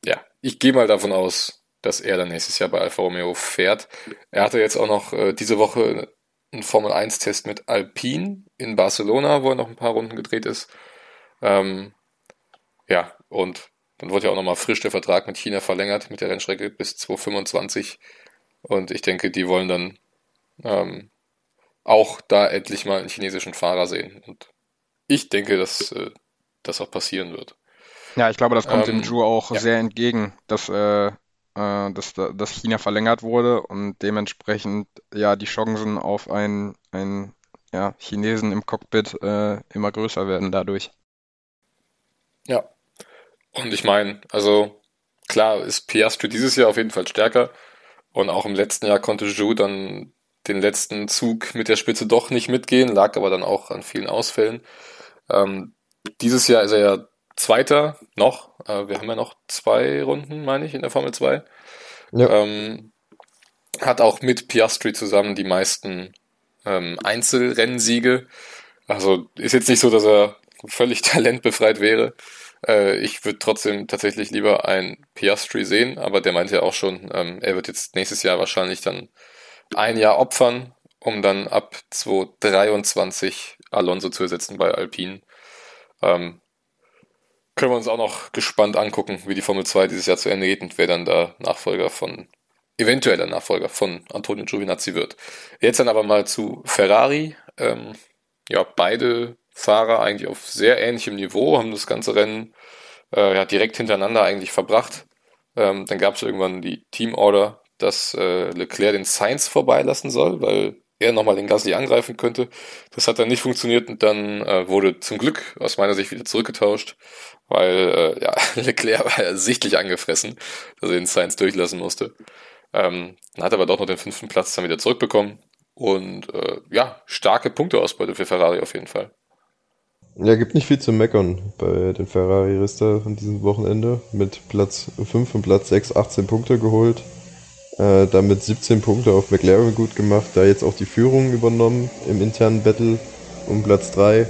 ja, ich gehe mal davon aus, dass er dann nächstes Jahr bei Alfa Romeo fährt. Er hatte jetzt auch noch äh, diese Woche einen Formel 1-Test mit Alpine in Barcelona, wo er noch ein paar Runden gedreht ist. Ähm, ja, und dann wurde ja auch nochmal frisch der Vertrag mit China verlängert, mit der Rennstrecke bis 2025. Und ich denke, die wollen dann ähm, auch da endlich mal einen chinesischen Fahrer sehen. Und ich denke, dass äh, das auch passieren wird. Ja, ich glaube, das kommt dem Ähm, Zhu auch ja. sehr entgegen, dass, äh, äh, dass, da- dass China verlängert wurde und dementsprechend ja die Chancen auf einen, einen ja, Chinesen im Cockpit äh, immer größer werden dadurch. Ja. Und ich meine, also klar ist Piastri dieses Jahr auf jeden Fall stärker. Und auch im letzten Jahr konnte Zhou dann den letzten Zug mit der Spitze doch nicht mitgehen, lag aber dann auch an vielen Ausfällen. Ähm, dieses Jahr ist er ja Zweiter noch. Äh, wir haben ja noch zwei Runden, meine ich, in der Formel 2. Ja. Ähm, hat auch mit Piastri zusammen die meisten ähm, Einzelrennsiege. Also ist jetzt nicht so, dass er völlig talentbefreit wäre. Äh, ich würde trotzdem tatsächlich lieber ein Piastri sehen, aber der meinte ja auch schon, ähm, er wird jetzt nächstes Jahr wahrscheinlich dann ein Jahr opfern, um dann ab 2023 Alonso zu ersetzen bei Alpine. Ähm, können wir uns auch noch gespannt angucken, wie die Formel 2 dieses Jahr zu Ende geht und wer dann da Nachfolger von, eventueller Nachfolger von Antonio Giovinazzi wird. Jetzt dann aber mal zu Ferrari. Ähm, ja, beide Fahrer eigentlich auf sehr ähnlichem Niveau, haben das ganze Rennen äh, ja, direkt hintereinander eigentlich verbracht. Ähm, dann gab es irgendwann die Teamorder, dass äh, Leclerc den Sainz vorbeilassen soll, weil er nochmal den Gasly angreifen könnte. Das hat dann nicht funktioniert und dann äh, wurde zum Glück aus meiner Sicht wieder zurückgetauscht, weil äh, ja, Leclerc war ja sichtlich angefressen, dass er den Sainz durchlassen musste. Ähm, hat er aber doch noch den fünften Platz dann wieder zurückbekommen. Und äh, ja, starke Punkteausbeute für Ferrari auf jeden Fall. Ja, gibt nicht viel zu meckern bei den Ferrari-Rister an diesem Wochenende. Mit Platz 5 und Platz 6 18 Punkte geholt. Äh, damit 17 Punkte auf McLaren gut gemacht, da jetzt auch die Führung übernommen im internen Battle um Platz 3.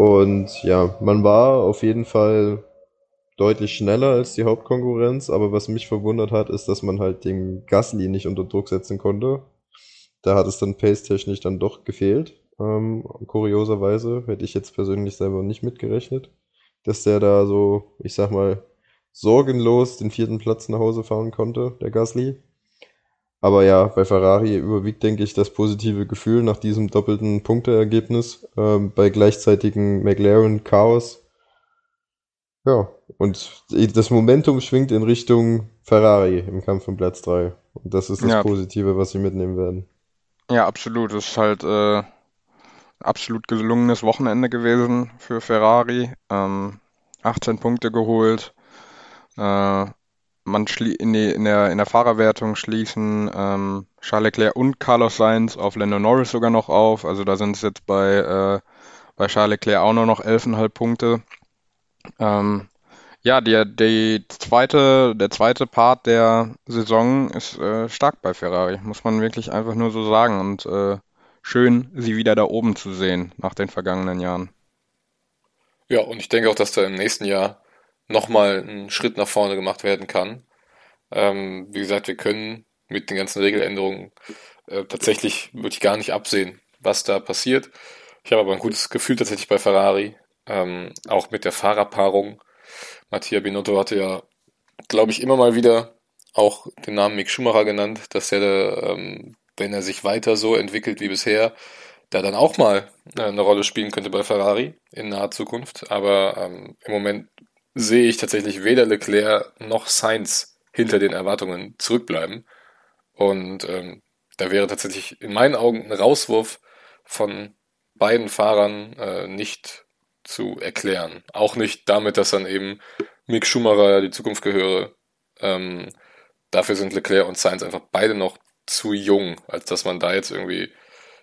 Und ja, man war auf jeden Fall deutlich schneller als die Hauptkonkurrenz, aber was mich verwundert hat, ist, dass man halt den Gasly nicht unter Druck setzen konnte. Da hat es dann pace-technisch dann doch gefehlt. Ähm, kurioserweise hätte ich jetzt persönlich selber nicht mitgerechnet, dass der da so, ich sag mal, sorgenlos den vierten Platz nach Hause fahren konnte, der Gasly. Aber ja, bei Ferrari überwiegt, denke ich, das positive Gefühl nach diesem doppelten Punkteergebnis ähm, bei gleichzeitigem McLaren-Chaos. Ja, und das Momentum schwingt in Richtung Ferrari im Kampf um Platz 3. Und das ist das Ja. Positive, was sie mitnehmen werden. Ja, absolut. Das ist halt äh, absolut gelungenes Wochenende gewesen für Ferrari. Ähm, 18 Punkte geholt. Äh, man in, die, in, der, in der Fahrerwertung schließen ähm, Charles Leclerc und Carlos Sainz auf Lando Norris sogar noch auf. Also da sind es jetzt bei, äh, bei Charles Leclerc auch nur noch 11,5 Punkte. Ähm, ja, die, die zweite, der zweite Part der Saison ist äh, stark bei Ferrari, muss man wirklich einfach nur so sagen. Und äh, schön, sie wieder da oben zu sehen nach den vergangenen Jahren. Ja, und ich denke auch, dass da im nächsten Jahr nochmal ein Schritt nach vorne gemacht werden kann. Ähm, wie gesagt, wir können mit den ganzen Regeländerungen äh, tatsächlich wirklich gar nicht absehen, was da passiert. Ich habe aber ein gutes Gefühl tatsächlich bei Ferrari, ähm, auch mit der Fahrerpaarung. Mattia Binotto hatte ja, glaube ich, immer mal wieder auch den Namen Mick Schumacher genannt, dass er, ähm, wenn er sich weiter so entwickelt wie bisher, da dann auch mal äh, eine Rolle spielen könnte bei Ferrari in naher Zukunft. Aber ähm, im Moment sehe ich tatsächlich weder Leclerc noch Sainz hinter den Erwartungen zurückbleiben. Und ähm, da wäre tatsächlich in meinen Augen ein Rauswurf von beiden Fahrern äh, nicht zu erklären. Auch nicht damit, dass dann eben Mick Schumacher die Zukunft gehöre. Ähm, dafür sind Leclerc und Sainz einfach beide noch zu jung, als dass man da jetzt irgendwie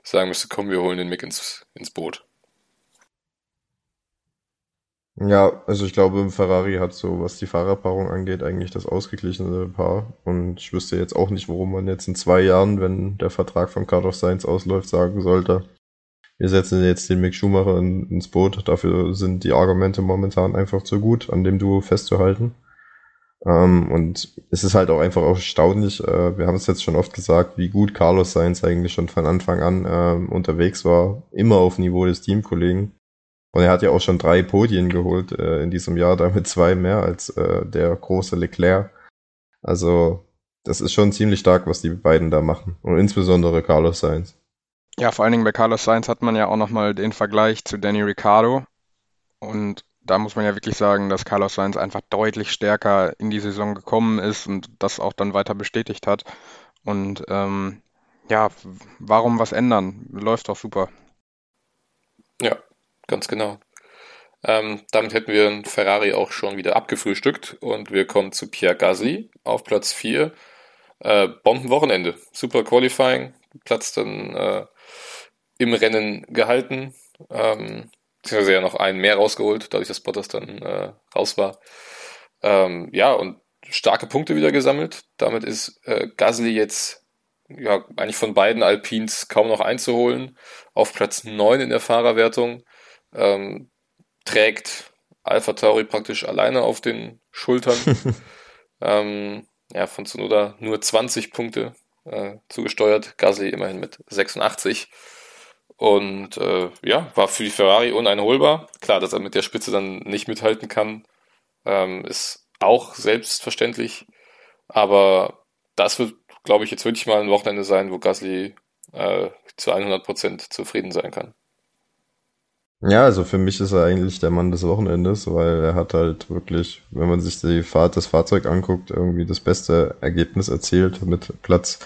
sagen müsste, komm, wir holen den Mick ins, ins Boot. Ja, also ich glaube, Ferrari hat so, was die Fahrerpaarung angeht, eigentlich das ausgeglichene Paar. Und ich wüsste jetzt auch nicht, warum man jetzt in zwei Jahren, wenn der Vertrag von Carlos Sainz ausläuft, sagen sollte, wir setzen jetzt den Mick Schumacher in, ins Boot. Dafür sind die Argumente momentan einfach zu gut, an dem Duo festzuhalten. Ähm, und es ist halt auch einfach erstaunlich, äh, wir haben es jetzt schon oft gesagt, wie gut Carlos Sainz eigentlich schon von Anfang an äh, unterwegs war, immer auf Niveau des Teamkollegen. Und er hat ja auch schon drei Podien geholt äh, in diesem Jahr, damit zwei mehr als äh, der große Leclerc. Also das ist schon ziemlich stark, was die beiden da machen. Und insbesondere Carlos Sainz. Ja, vor allen Dingen bei Carlos Sainz hat man ja auch nochmal den Vergleich zu Danny Ricciardo. Und da muss man ja wirklich sagen, dass Carlos Sainz einfach deutlich stärker in die Saison gekommen ist und das auch dann weiter bestätigt hat. Und ähm, ja, warum was ändern? Läuft doch super. Ja, ganz genau. Ähm, damit hätten wir einen Ferrari auch schon wieder abgefrühstückt und wir kommen zu Pierre Gasly auf Platz 4. Äh, Bombenwochenende. Super Qualifying, Platz dann äh, im Rennen gehalten. Ähm, beziehungsweise ja noch einen mehr rausgeholt, dadurch, dass Bottas dann äh, raus war. Ähm, ja, und starke Punkte wieder gesammelt. Damit ist äh, Gasly jetzt ja eigentlich von beiden Alpins kaum noch einzuholen. Auf Platz 9 in der Fahrerwertung. Ähm, trägt Alpha Tauri praktisch alleine auf den Schultern. ähm, ja, von Tsunoda nur 20 Punkte äh, zugesteuert. Gasly immerhin mit 86. Und äh, ja, war für die Ferrari uneinholbar. Klar, dass er mit der Spitze dann nicht mithalten kann, ähm, ist auch selbstverständlich. Aber das wird, glaube ich, jetzt wirklich mal ein Wochenende sein, wo Gasly äh, zu 100% zufrieden sein kann. Ja, also für mich ist er eigentlich der Mann des Wochenendes, weil er hat halt wirklich, wenn man sich die Fahrt, das Fahrzeug anguckt, irgendwie das beste Ergebnis erzielt mit Platz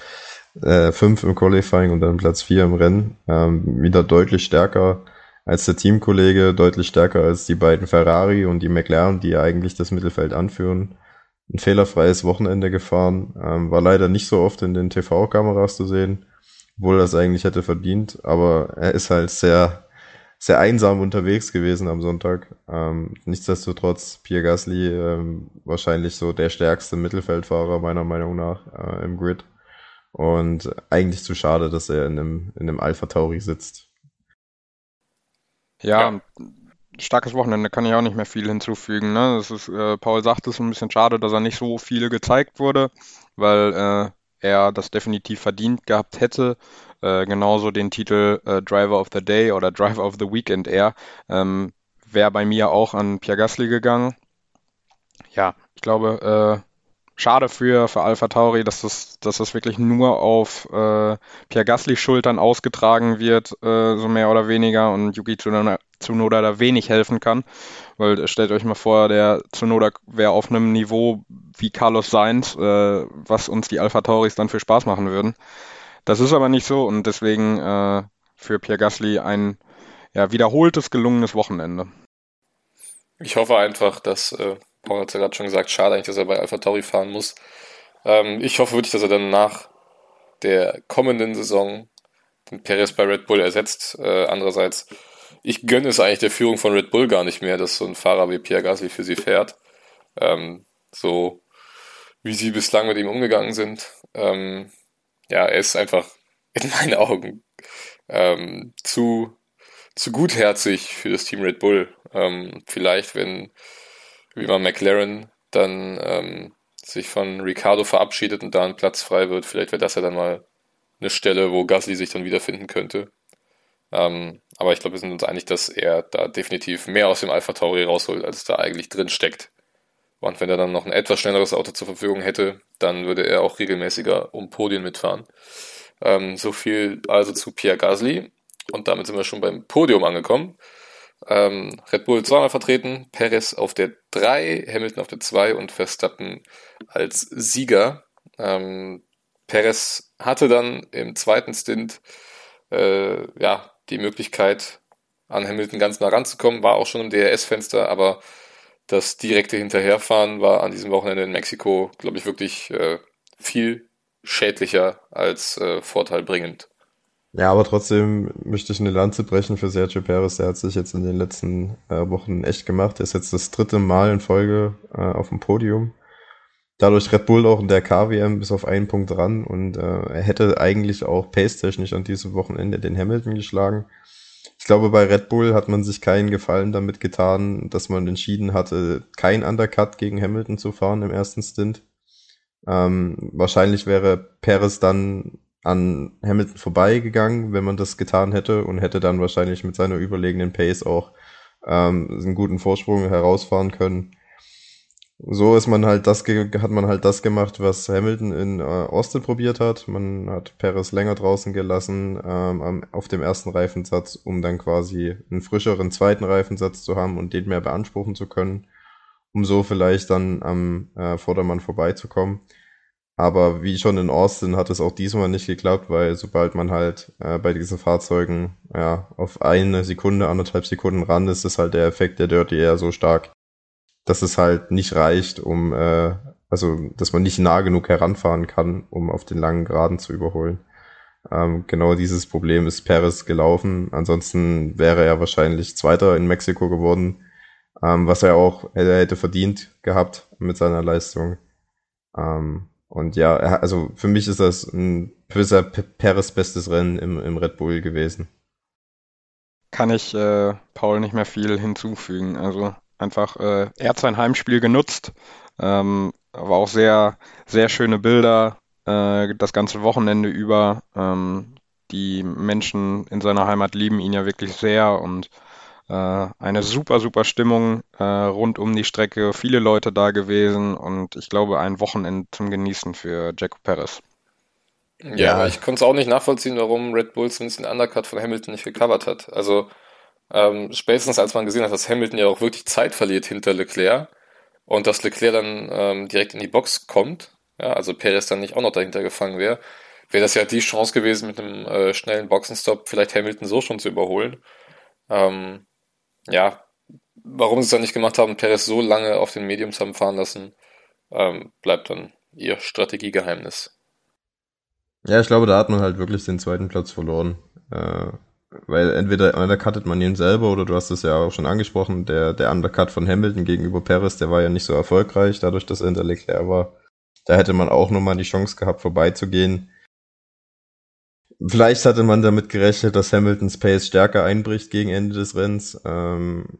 äh, 5 im Qualifying und dann Platz 4 im Rennen. Ähm, wieder deutlich stärker als der Teamkollege, deutlich stärker als die beiden Ferrari und die McLaren, die eigentlich das Mittelfeld anführen. Ein fehlerfreies Wochenende gefahren, ähm, war leider nicht so oft in den TV-Kameras zu sehen, obwohl er es eigentlich hätte verdient, aber er ist halt sehr, sehr einsam unterwegs gewesen am Sonntag. Ähm, nichtsdestotrotz Pierre Gasly ähm, wahrscheinlich so der stärkste Mittelfeldfahrer meiner Meinung nach äh, im Grid. Und eigentlich zu schade, dass er in einem, in einem Alpha Tauri sitzt. Ja, ja, starkes Wochenende kann ich auch nicht mehr viel hinzufügen. Ne? Das ist, äh, Paul sagt es ein bisschen schade, dass er nicht so viel gezeigt wurde, weil äh, er das definitiv verdient gehabt hätte. Äh, genauso den Titel äh, Driver of the Day oder Driver of the Weekend Air ähm, wäre bei mir auch an Pierre Gasly gegangen. Ja, ich glaube, äh, schade für, für Alpha Tauri, dass das, dass das wirklich nur auf äh, Pierre Gasly Schultern ausgetragen wird, äh, so mehr oder weniger, und Yuki Tsunoda, Tsunoda da wenig helfen kann. Weil äh, stellt euch mal vor, der Tsunoda wäre auf einem Niveau wie Carlos Sainz, äh, was uns die Alpha Tauris dann für Spaß machen würden. Das ist aber nicht so und deswegen äh, für Pierre Gasly ein ja, wiederholtes, gelungenes Wochenende. Ich hoffe einfach, dass äh, Paul hat ja gerade schon gesagt, schade eigentlich, dass er bei Alpha Tauri fahren muss. Ähm, ich hoffe wirklich, dass er dann nach der kommenden Saison den Perez bei Red Bull ersetzt. Äh, andererseits ich gönne es eigentlich der Führung von Red Bull gar nicht mehr, dass so ein Fahrer wie Pierre Gasly für sie fährt. Ähm, so wie sie bislang mit ihm umgegangen sind. Ähm, ja, er ist einfach in meinen Augen ähm, zu, zu gutherzig für das Team Red Bull. Ähm, vielleicht, wenn, wie man McLaren dann ähm, sich von Ricardo verabschiedet und da ein Platz frei wird, vielleicht wäre das ja dann mal eine Stelle, wo Gasly sich dann wiederfinden könnte. Ähm, aber ich glaube, wir sind uns einig, dass er da definitiv mehr aus dem Alpha Tauri rausholt, als da eigentlich drin steckt. Und wenn er dann noch ein etwas schnelleres Auto zur Verfügung hätte, dann würde er auch regelmäßiger um Podien mitfahren. Ähm, so viel also zu Pierre Gasly. Und damit sind wir schon beim Podium angekommen. Ähm, Red Bull zweimal vertreten, Perez auf der 3, Hamilton auf der 2 und Verstappen als Sieger. Ähm, Perez hatte dann im zweiten Stint äh, ja, die Möglichkeit, an Hamilton ganz nah ranzukommen, war auch schon im DRS-Fenster, aber das direkte Hinterherfahren war an diesem Wochenende in Mexiko, glaube ich, wirklich äh, viel schädlicher als äh, vorteilbringend. Ja, aber trotzdem möchte ich eine Lanze brechen für Sergio Perez. Der hat sich jetzt in den letzten äh, Wochen echt gemacht. Er ist jetzt das dritte Mal in Folge äh, auf dem Podium. Dadurch Red Bull auch in der KWM bis auf einen Punkt ran und äh, er hätte eigentlich auch pace-technisch an diesem Wochenende den Hamilton geschlagen. Ich glaube, bei Red Bull hat man sich keinen Gefallen damit getan, dass man entschieden hatte, kein Undercut gegen Hamilton zu fahren im ersten Stint. Ähm, wahrscheinlich wäre Perez dann an Hamilton vorbeigegangen, wenn man das getan hätte und hätte dann wahrscheinlich mit seiner überlegenen Pace auch ähm, einen guten Vorsprung herausfahren können. So ist man halt das hat man halt das gemacht, was Hamilton in äh, Austin probiert hat. Man hat Perez länger draußen gelassen ähm, auf dem ersten Reifensatz, um dann quasi einen frischeren zweiten Reifensatz zu haben und den mehr beanspruchen zu können, um so vielleicht dann am äh, Vordermann vorbeizukommen. Aber wie schon in Austin hat es auch diesmal nicht geklappt, weil sobald man halt äh, bei diesen Fahrzeugen ja, auf eine Sekunde, anderthalb Sekunden ran ist, ist halt der Effekt der Dirty eher so stark, dass es halt nicht reicht, um, äh, also dass man nicht nah genug heranfahren kann, um auf den langen Geraden zu überholen. Ähm, genau dieses Problem ist Perez gelaufen. Ansonsten wäre er wahrscheinlich Zweiter in Mexiko geworden, ähm, was er auch hätte, hätte verdient gehabt mit seiner Leistung. Ähm, und ja, also für mich ist das ein gewisser Peres bestes Rennen im, im Red Bull gewesen. Kann ich äh, Paul nicht mehr viel hinzufügen. Also einfach, äh, er hat sein Heimspiel genutzt, ähm, aber auch sehr, sehr schöne Bilder äh, das ganze Wochenende über. Ähm, die Menschen in seiner Heimat lieben ihn ja wirklich sehr und äh, eine super, super Stimmung äh, rund um die Strecke, viele Leute da gewesen und ich glaube ein Wochenende zum Genießen für Jaco Perez. Ja, ja, ich konnte es auch nicht nachvollziehen, warum Red Bull zumindest den Undercut von Hamilton nicht gecovert hat. Also ähm, spätestens als man gesehen hat, dass Hamilton ja auch wirklich Zeit verliert hinter Leclerc und dass Leclerc dann ähm, direkt in die Box kommt, ja, also Perez dann nicht auch noch dahinter gefangen wäre, wäre das ja die Chance gewesen, mit einem äh, schnellen Boxenstopp vielleicht Hamilton so schon zu überholen. Ähm, ja, warum sie es dann nicht gemacht haben, Perez so lange auf den Mediums haben fahren lassen, ähm, bleibt dann ihr Strategiegeheimnis. Ja, ich glaube, da hat man halt wirklich den zweiten Platz verloren. Äh, weil entweder undercuttet man ihn selber oder du hast es ja auch schon angesprochen, der, der Undercut von Hamilton gegenüber Perez, der war ja nicht so erfolgreich, dadurch, dass er hinter Leclerc war. Da hätte man auch nochmal die Chance gehabt, vorbeizugehen. Vielleicht hatte man damit gerechnet, dass Hamiltons Pace stärker einbricht gegen Ende des Rennens. Ähm,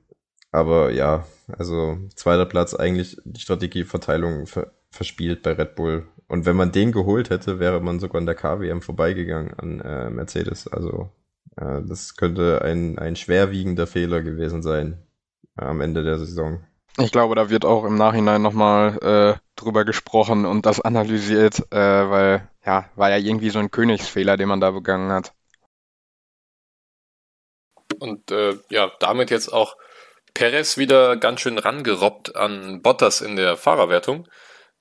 aber ja, also zweiter Platz eigentlich die Strategieverteilung ver verspielt bei Red Bull. Und wenn man den geholt hätte, wäre man sogar an der KWM vorbeigegangen an äh, Mercedes. Also das könnte ein, ein schwerwiegender Fehler gewesen sein äh, am Ende der Saison. Ich glaube, da wird auch im Nachhinein nochmal äh, drüber gesprochen und das analysiert, äh, weil ja, war ja irgendwie so ein Königsfehler, den man da begangen hat. Und äh, ja, damit jetzt auch Perez wieder ganz schön rangerobbt an Bottas in der Fahrerwertung.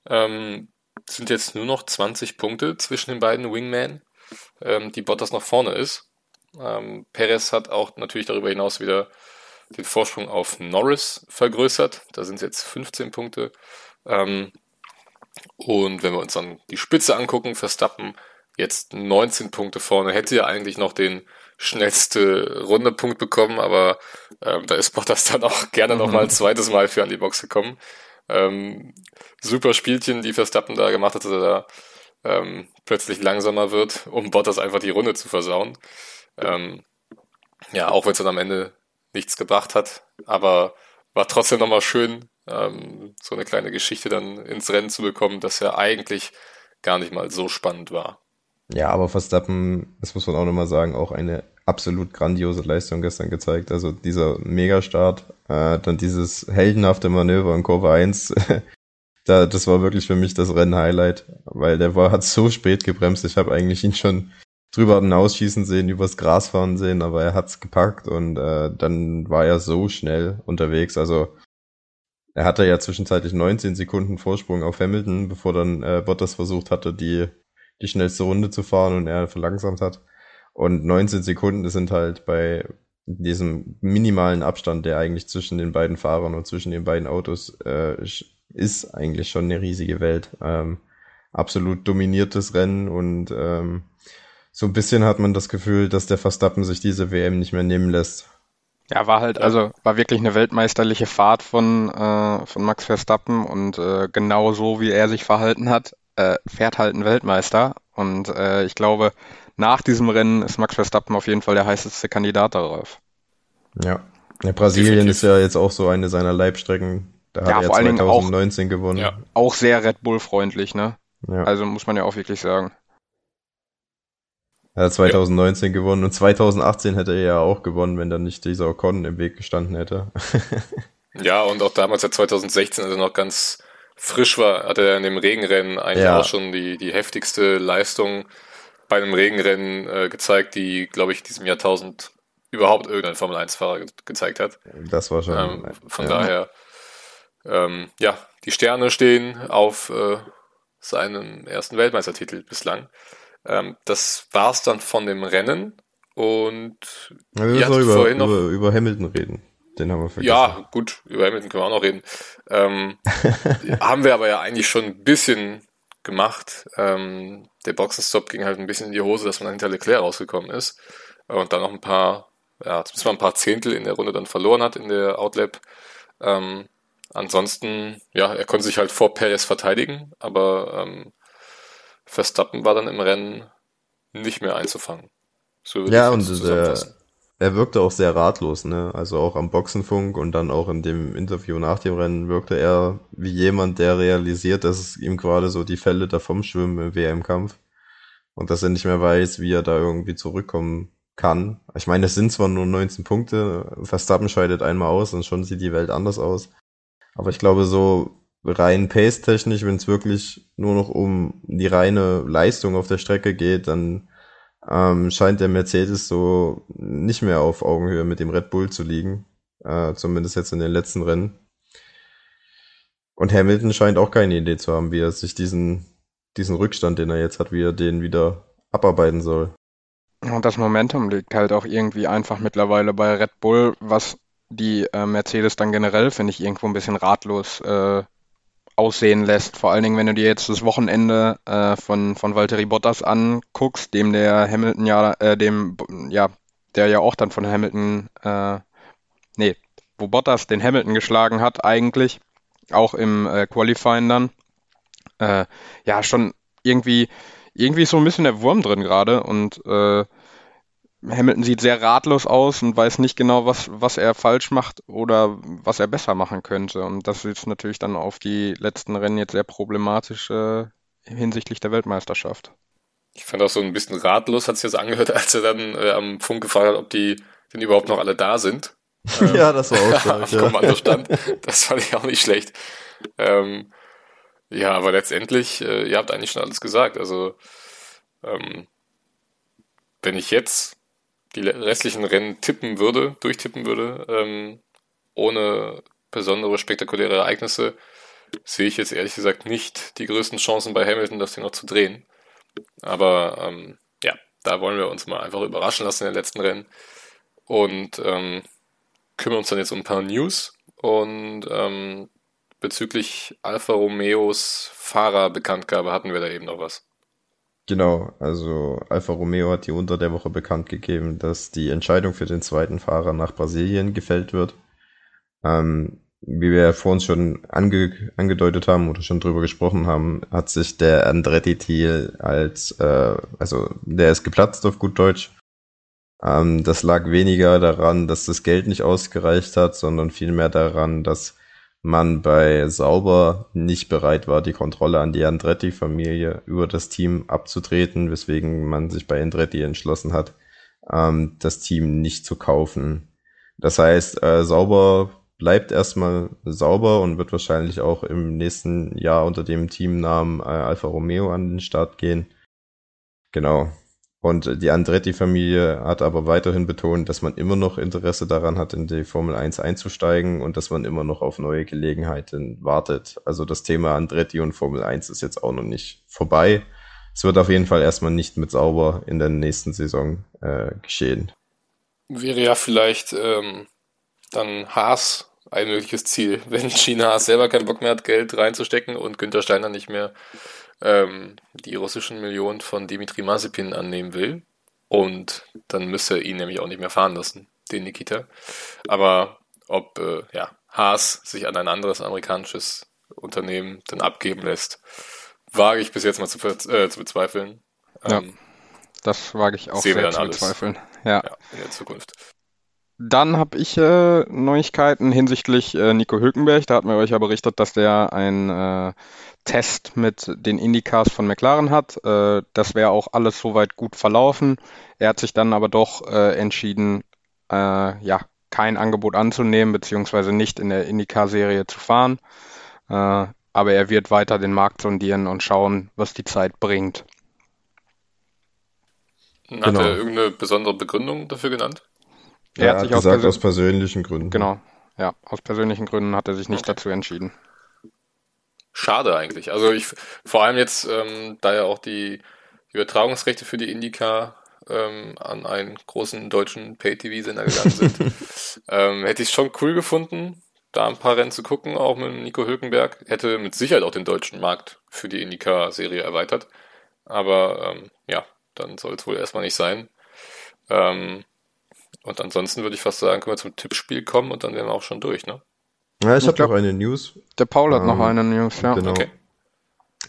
Ähm, sind jetzt nur noch 20 Punkte zwischen den beiden Wingmen, ähm, die Bottas noch vorne ist. Ähm, Perez hat auch natürlich darüber hinaus wieder den Vorsprung auf Norris vergrößert. Da sind es jetzt 15 Punkte. Ähm, und wenn wir uns dann die Spitze angucken, Verstappen jetzt 19 Punkte vorne, hätte ja eigentlich noch den schnellste Rundepunkt bekommen, aber ähm, da ist Bottas dann auch gerne mhm. noch mal ein zweites Mal für an die Box gekommen. Ähm, super Spielchen, die Verstappen da gemacht hat, dass er da ähm, plötzlich langsamer wird, um Bottas einfach die Runde zu versauen. Ähm, ja, auch wenn es dann am Ende nichts gebracht hat, aber war trotzdem nochmal schön, ähm, so eine kleine Geschichte dann ins Rennen zu bekommen, dass ja eigentlich gar nicht mal so spannend war. Ja, aber Verstappen, das muss man auch nochmal sagen, auch eine absolut grandiose Leistung gestern gezeigt. Also dieser Megastart, äh, dann dieses heldenhafte Manöver in Kurve 1, da, das war wirklich für mich das Rennen-Highlight, weil der war, hat so spät gebremst. Ich habe eigentlich ihn schon drüber hinausschießen sehen, übers Gras fahren sehen, aber er hat's gepackt und äh, dann war er so schnell unterwegs. Also er hatte ja zwischenzeitlich 19 Sekunden Vorsprung auf Hamilton, bevor dann äh, Bottas versucht hatte, die, die schnellste Runde zu fahren und er verlangsamt hat. Und 19 Sekunden sind halt bei diesem minimalen Abstand, der eigentlich zwischen den beiden Fahrern und zwischen den beiden Autos äh, ist, eigentlich schon eine riesige Welt. Ähm, absolut dominiertes Rennen und ähm, so ein bisschen hat man das Gefühl, dass der Verstappen sich diese WM nicht mehr nehmen lässt. Ja, war halt, also war wirklich eine weltmeisterliche Fahrt von, äh, von Max Verstappen und äh, genau so, wie er sich verhalten hat, äh, fährt halt ein Weltmeister. Und äh, ich glaube, nach diesem Rennen ist Max Verstappen auf jeden Fall der heißeste Kandidat darauf. Ja. ja Brasilien Definitiv. ist ja jetzt auch so eine seiner Leibstrecken. Da ja, hat er vor 2019 auch, gewonnen. Ja. Auch sehr Red Bull-freundlich, ne? Ja. Also muss man ja auch wirklich sagen. Er hat 2019 ja. gewonnen und 2018 hätte er ja auch gewonnen, wenn dann nicht dieser Ocon im Weg gestanden hätte. ja, und auch damals, ja 2016, als er noch ganz frisch war, hatte er in dem Regenrennen eigentlich ja. auch schon die, die heftigste Leistung bei einem Regenrennen äh, gezeigt, die, glaube ich, diesem Jahrtausend überhaupt irgendein Formel-1-Fahrer ge gezeigt hat. Das war schon. Ähm, von ja. daher, ähm, ja, die Sterne stehen auf äh, seinem ersten Weltmeistertitel bislang. Ähm, das war's dann von dem Rennen. Und ja, wir müssen über, vorhin noch, über, über Hamilton reden. Den haben wir vergessen. Ja, gut, über Hamilton können wir auch noch reden. Ähm, haben wir aber ja eigentlich schon ein bisschen gemacht. Ähm, der Boxenstopp ging halt ein bisschen in die Hose, dass man hinter Leclerc rausgekommen ist. Und dann noch ein paar, ja, zumindest mal ein paar Zehntel in der Runde dann verloren hat in der Outlap. Ähm, ansonsten, ja, er konnte sich halt vor Perez verteidigen, aber ähm, Verstappen war dann im Rennen nicht mehr einzufangen. So ja, und der, er wirkte auch sehr ratlos, ne? Also auch am Boxenfunk und dann auch in dem Interview nach dem Rennen wirkte er wie jemand, der realisiert, dass es ihm gerade so die Fälle davon schwimmen im WM-Kampf. Und dass er nicht mehr weiß, wie er da irgendwie zurückkommen kann. Ich meine, es sind zwar nur 19 Punkte, Verstappen scheidet einmal aus und schon sieht die Welt anders aus. Aber ich glaube, so rein pace-technisch, wenn es wirklich nur noch um die reine Leistung auf der Strecke geht, dann ähm, scheint der Mercedes so nicht mehr auf Augenhöhe mit dem Red Bull zu liegen. Äh, zumindest jetzt in den letzten Rennen. Und Hamilton scheint auch keine Idee zu haben, wie er sich diesen, diesen Rückstand, den er jetzt hat, wie er den wieder abarbeiten soll. Und das Momentum liegt halt auch irgendwie einfach mittlerweile bei Red Bull, was die äh, Mercedes dann generell, finde ich, irgendwo ein bisschen ratlos äh, aussehen lässt. Vor allen Dingen, wenn du dir jetzt das Wochenende äh, von, von Valtteri Bottas anguckst, dem der Hamilton ja, äh, dem, ja, der ja auch dann von Hamilton, äh, nee, wo Bottas den Hamilton geschlagen hat, eigentlich, auch im äh, Qualifying dann. Äh, ja, schon irgendwie, irgendwie ist so ein bisschen der Wurm drin gerade und äh, Hamilton sieht sehr ratlos aus und weiß nicht genau, was, was er falsch macht oder was er besser machen könnte. Und das ist natürlich dann auf die letzten Rennen jetzt sehr problematisch äh, hinsichtlich der Weltmeisterschaft. Ich fand auch so ein bisschen ratlos, hat sich das angehört, als er dann äh, am Funk gefragt hat, ob die denn überhaupt noch alle da sind. Ähm, ja, das war auch stark, am. Kommandostand. Das fand ich auch nicht schlecht. Ähm, ja, aber letztendlich, äh, ihr habt eigentlich schon alles gesagt. Also, ähm, wenn ich jetzt die restlichen Rennen tippen würde, durchtippen würde, ähm, ohne besondere spektakuläre Ereignisse, sehe ich jetzt ehrlich gesagt nicht die größten Chancen bei Hamilton, das Ding noch zu drehen. Aber ähm, ja, da wollen wir uns mal einfach überraschen lassen in den letzten Rennen und ähm, kümmern uns dann jetzt um ein paar News und ähm, bezüglich Alfa Romeos Fahrerbekanntgabe hatten wir da eben noch was. Genau, also Alfa Romeo hat die unter der Woche bekannt gegeben, dass die Entscheidung für den zweiten Fahrer nach Brasilien gefällt wird. Ähm, wie wir vorhin schon ange angedeutet haben oder schon drüber gesprochen haben, hat sich der Andretti-Deal als, äh, also der ist geplatzt auf gut Deutsch. Ähm, das lag weniger daran, dass das Geld nicht ausgereicht hat, sondern vielmehr daran, dass man bei Sauber nicht bereit war, die Kontrolle an die Andretti-Familie über das Team abzutreten, weswegen man sich bei Andretti entschlossen hat, ähm, das Team nicht zu kaufen. Das heißt, äh, Sauber bleibt erstmal sauber und wird wahrscheinlich auch im nächsten Jahr unter dem Teamnamen äh, Alfa Romeo an den Start gehen. Genau. Und die Andretti-Familie hat aber weiterhin betont, dass man immer noch Interesse daran hat, in die Formel 1 einzusteigen und dass man immer noch auf neue Gelegenheiten wartet. Also das Thema Andretti und Formel 1 ist jetzt auch noch nicht vorbei. Es wird auf jeden Fall erstmal nicht mit sauber in der nächsten Saison äh, geschehen. Wäre ja vielleicht ähm, dann Haas ein mögliches Ziel, wenn China selber keinen Bock mehr hat, Geld reinzustecken und Günther Steiner nicht mehr ähm, die russischen Millionen von Dimitri Mazepin annehmen will. Und dann müsste er ihn nämlich auch nicht mehr fahren lassen, den Nikita. Aber ob äh, ja, Haas sich an ein anderes amerikanisches Unternehmen dann abgeben lässt, wage ich bis jetzt mal zu, äh, zu bezweifeln. Ja, ähm, das wage ich auch sehr zu bezweifeln. Ja. ja, in der Zukunft. Dann habe ich äh, Neuigkeiten hinsichtlich äh, Nico Hülkenberg. Da hatten wir euch ja berichtet, dass der einen äh, Test mit den Indycars von McLaren hat. Äh, das wäre auch alles soweit gut verlaufen. Er hat sich dann aber doch äh, entschieden, äh, ja, kein Angebot anzunehmen, beziehungsweise nicht in der Indycar-Serie zu fahren. aber er wird weiter den Markt sondieren und schauen, was die Zeit bringt. Hat genau. er irgendeine besondere Begründung dafür genannt? Er, er hat, sich gesagt, aus, aus, persönlichen Gründen. Genau, ja, aus persönlichen Gründen hat er sich nicht okay. dazu entschieden. Schade eigentlich. Also ich, vor allem jetzt, ähm, da ja auch die Übertragungsrechte für die Indica ähm, an einen großen deutschen Pay-TV-Sender gegangen sind, ähm, hätte ich es schon cool gefunden, da ein paar Rennen zu gucken, auch mit Nico Hülkenberg. Hätte mit Sicherheit auch den deutschen Markt für die Indica-Serie erweitert. Aber ähm, ja, dann soll es wohl erstmal nicht sein. Ähm, und ansonsten würde ich fast sagen, können wir zum Tippspiel kommen und dann wären wir auch schon durch, ne? Ja, ich, ich habe noch eine News. Der Paul hat ähm, noch eine News, ja. Genau. Okay.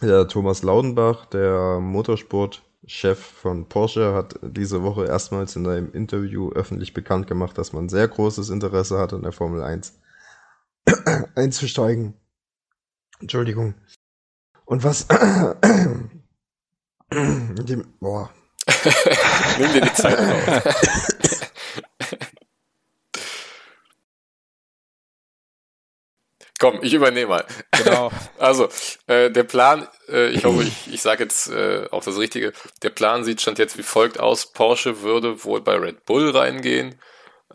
Der Thomas Laudenbach, der Motorsportchef von Porsche, hat diese Woche erstmals in einem Interview öffentlich bekannt gemacht, dass man sehr großes Interesse hat, in der Formel 1 einzusteigen. Entschuldigung. Und was dem, boah. Nimm dir die Zeit raus. Komm, ich übernehme mal. Genau. Also, äh, der Plan, äh, ich hoffe, ich, ich sage jetzt äh, auch das Richtige. Der Plan sieht stand jetzt wie folgt aus. Porsche würde wohl bei Red Bull reingehen,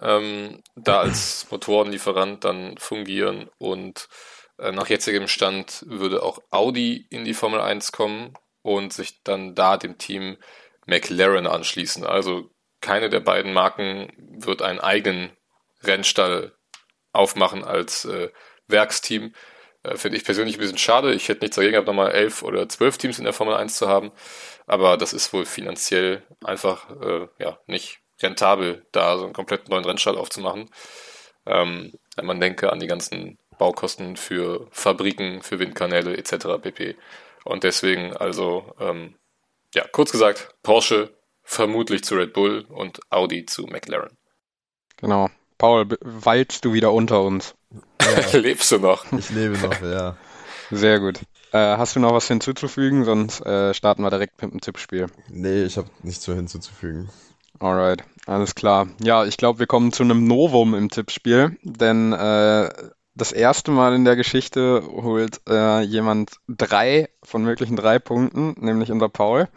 ähm, da als Motorenlieferant dann fungieren und äh, nach jetzigem Stand würde auch Audi in die Formel 1 kommen und sich dann da dem Team McLaren anschließen. Also keine der beiden Marken wird einen eigenen Rennstall aufmachen als äh, Werksteam. Äh, Finde ich persönlich ein bisschen schade. Ich hätte nichts dagegen gehabt, nochmal elf oder zwölf Teams in der Formel 1 zu haben. Aber das ist wohl finanziell einfach äh, ja, nicht rentabel, da so einen komplett neuen Rennstall aufzumachen. Ähm, wenn man denke an die ganzen Baukosten für Fabriken, für Windkanäle etc. pp. Und deswegen also, ähm, ja, kurz gesagt, Porsche vermutlich zu Red Bull und Audi zu McLaren. Genau. Paul, weilst du wieder unter uns? Ja. Lebst du noch? Ich lebe noch, ja. Sehr gut. Äh, hast du noch was hinzuzufügen? Sonst äh, starten wir direkt mit dem Tippspiel. Nee, ich habe nichts mehr hinzuzufügen. Alright, alles klar. Ja, ich glaube, wir kommen zu einem Novum im Tippspiel, denn äh, das erste Mal in der Geschichte holt äh, jemand drei von möglichen drei Punkten, nämlich unser Paul,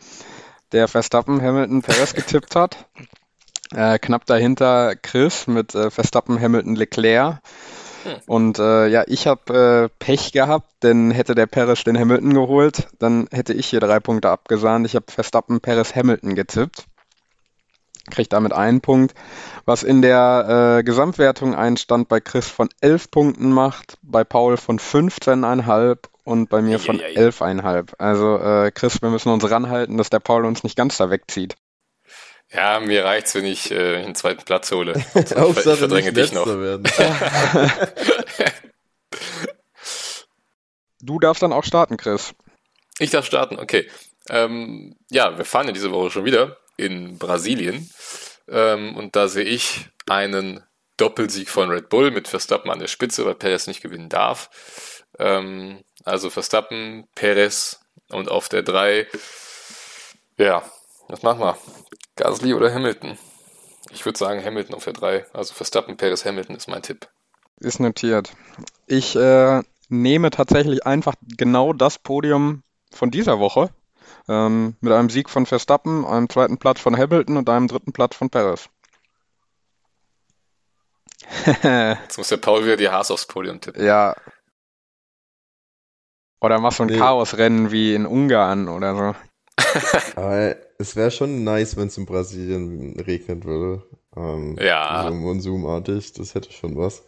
der Verstappen, Hamilton, Perez getippt hat. Äh, knapp dahinter Chris mit äh, Verstappen, Hamilton, Leclerc. Hm. Und äh, ja, ich habe äh, Pech gehabt, denn hätte der Perez den Hamilton geholt, dann hätte ich hier drei Punkte abgesahnt. Ich habe Verstappen, Perez, Hamilton getippt. Kriegt damit einen Punkt, was in der äh, Gesamtwertung einen Stand bei Chris von 11 Punkten macht, bei Paul von 15,5 und bei mir von 11,5. Also äh, Chris, wir müssen uns ranhalten, dass der Paul uns nicht ganz da wegzieht. Ja, mir reicht's, wenn ich äh, den zweiten Platz hole. Hauptsache ich verdränge dich noch. Werden. du darfst dann auch starten, Chris. Ich darf starten, okay. Ähm, ja, wir fahren ja diese Woche schon wieder in Brasilien. Ähm, und da sehe ich einen Doppelsieg von Red Bull mit Verstappen an der Spitze, weil Perez nicht gewinnen darf. Ähm, also Verstappen, Perez und auf der 3, ja, was machen wir? Gasly oder Hamilton? Ich würde sagen Hamilton auf der 3. Also Verstappen, Perez, Hamilton ist mein Tipp. Ist notiert. Ich äh, nehme tatsächlich einfach genau das Podium von dieser Woche. Ähm, mit einem Sieg von Verstappen, einem zweiten Platz von Hamilton und einem dritten Platz von Perez. Jetzt muss der Paul wieder die Haas aufs Podium tippen. Ja. Oder machst du ein nee. Chaosrennen wie in Ungarn oder so. Aber es wäre schon nice, wenn es in Brasilien regnen würde. Ähm, ja. So monsumartig, das hätte schon was.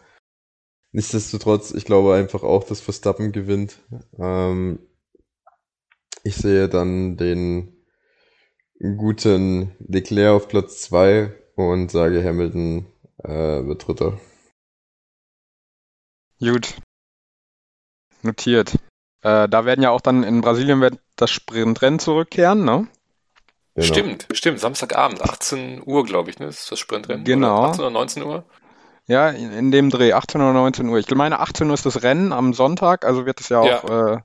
Nichtsdestotrotz, ich glaube einfach auch, dass Verstappen gewinnt. Ähm, ich sehe dann den guten Leclerc auf Platz 2 und sage Hamilton äh, wird Dritter. Gut. Notiert. Äh, da werden ja auch dann in Brasilien wird das Sprintrennen zurückkehren, ne? Genau. Stimmt, stimmt. Samstagabend, 18 Uhr, glaube ich, ne? Ist das Sprintrennen? Genau. Oder 18 oder 19 Uhr? Ja, in, dem Dreh, 18 oder 19 Uhr. Ich meine, 18 Uhr ist das Rennen am Sonntag, also wird es ja auch ja. Äh,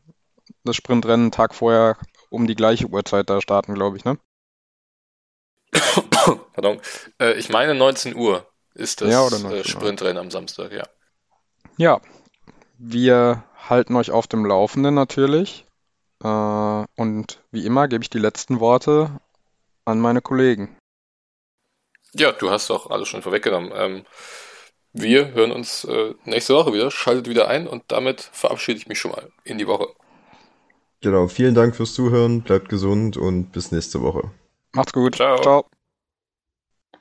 das Sprintrennen einen Tag vorher um die gleiche Uhrzeit da starten, glaube ich, ne? Pardon. Äh, ich meine 19 Uhr ist das ja, äh, Sprintrennen am Samstag, ja. Ja, wir halten euch auf dem Laufenden natürlich. Äh, und wie immer gebe ich die letzten Worte an meine Kollegen. Ja, du hast doch alles schon vorweggenommen. Ähm, wir hören uns äh, nächste Woche wieder. Schaltet wieder ein und damit verabschiede ich mich schon mal in die Woche. Genau, vielen Dank fürs Zuhören, bleibt gesund und bis nächste Woche. Macht's gut. Ciao. Ciao.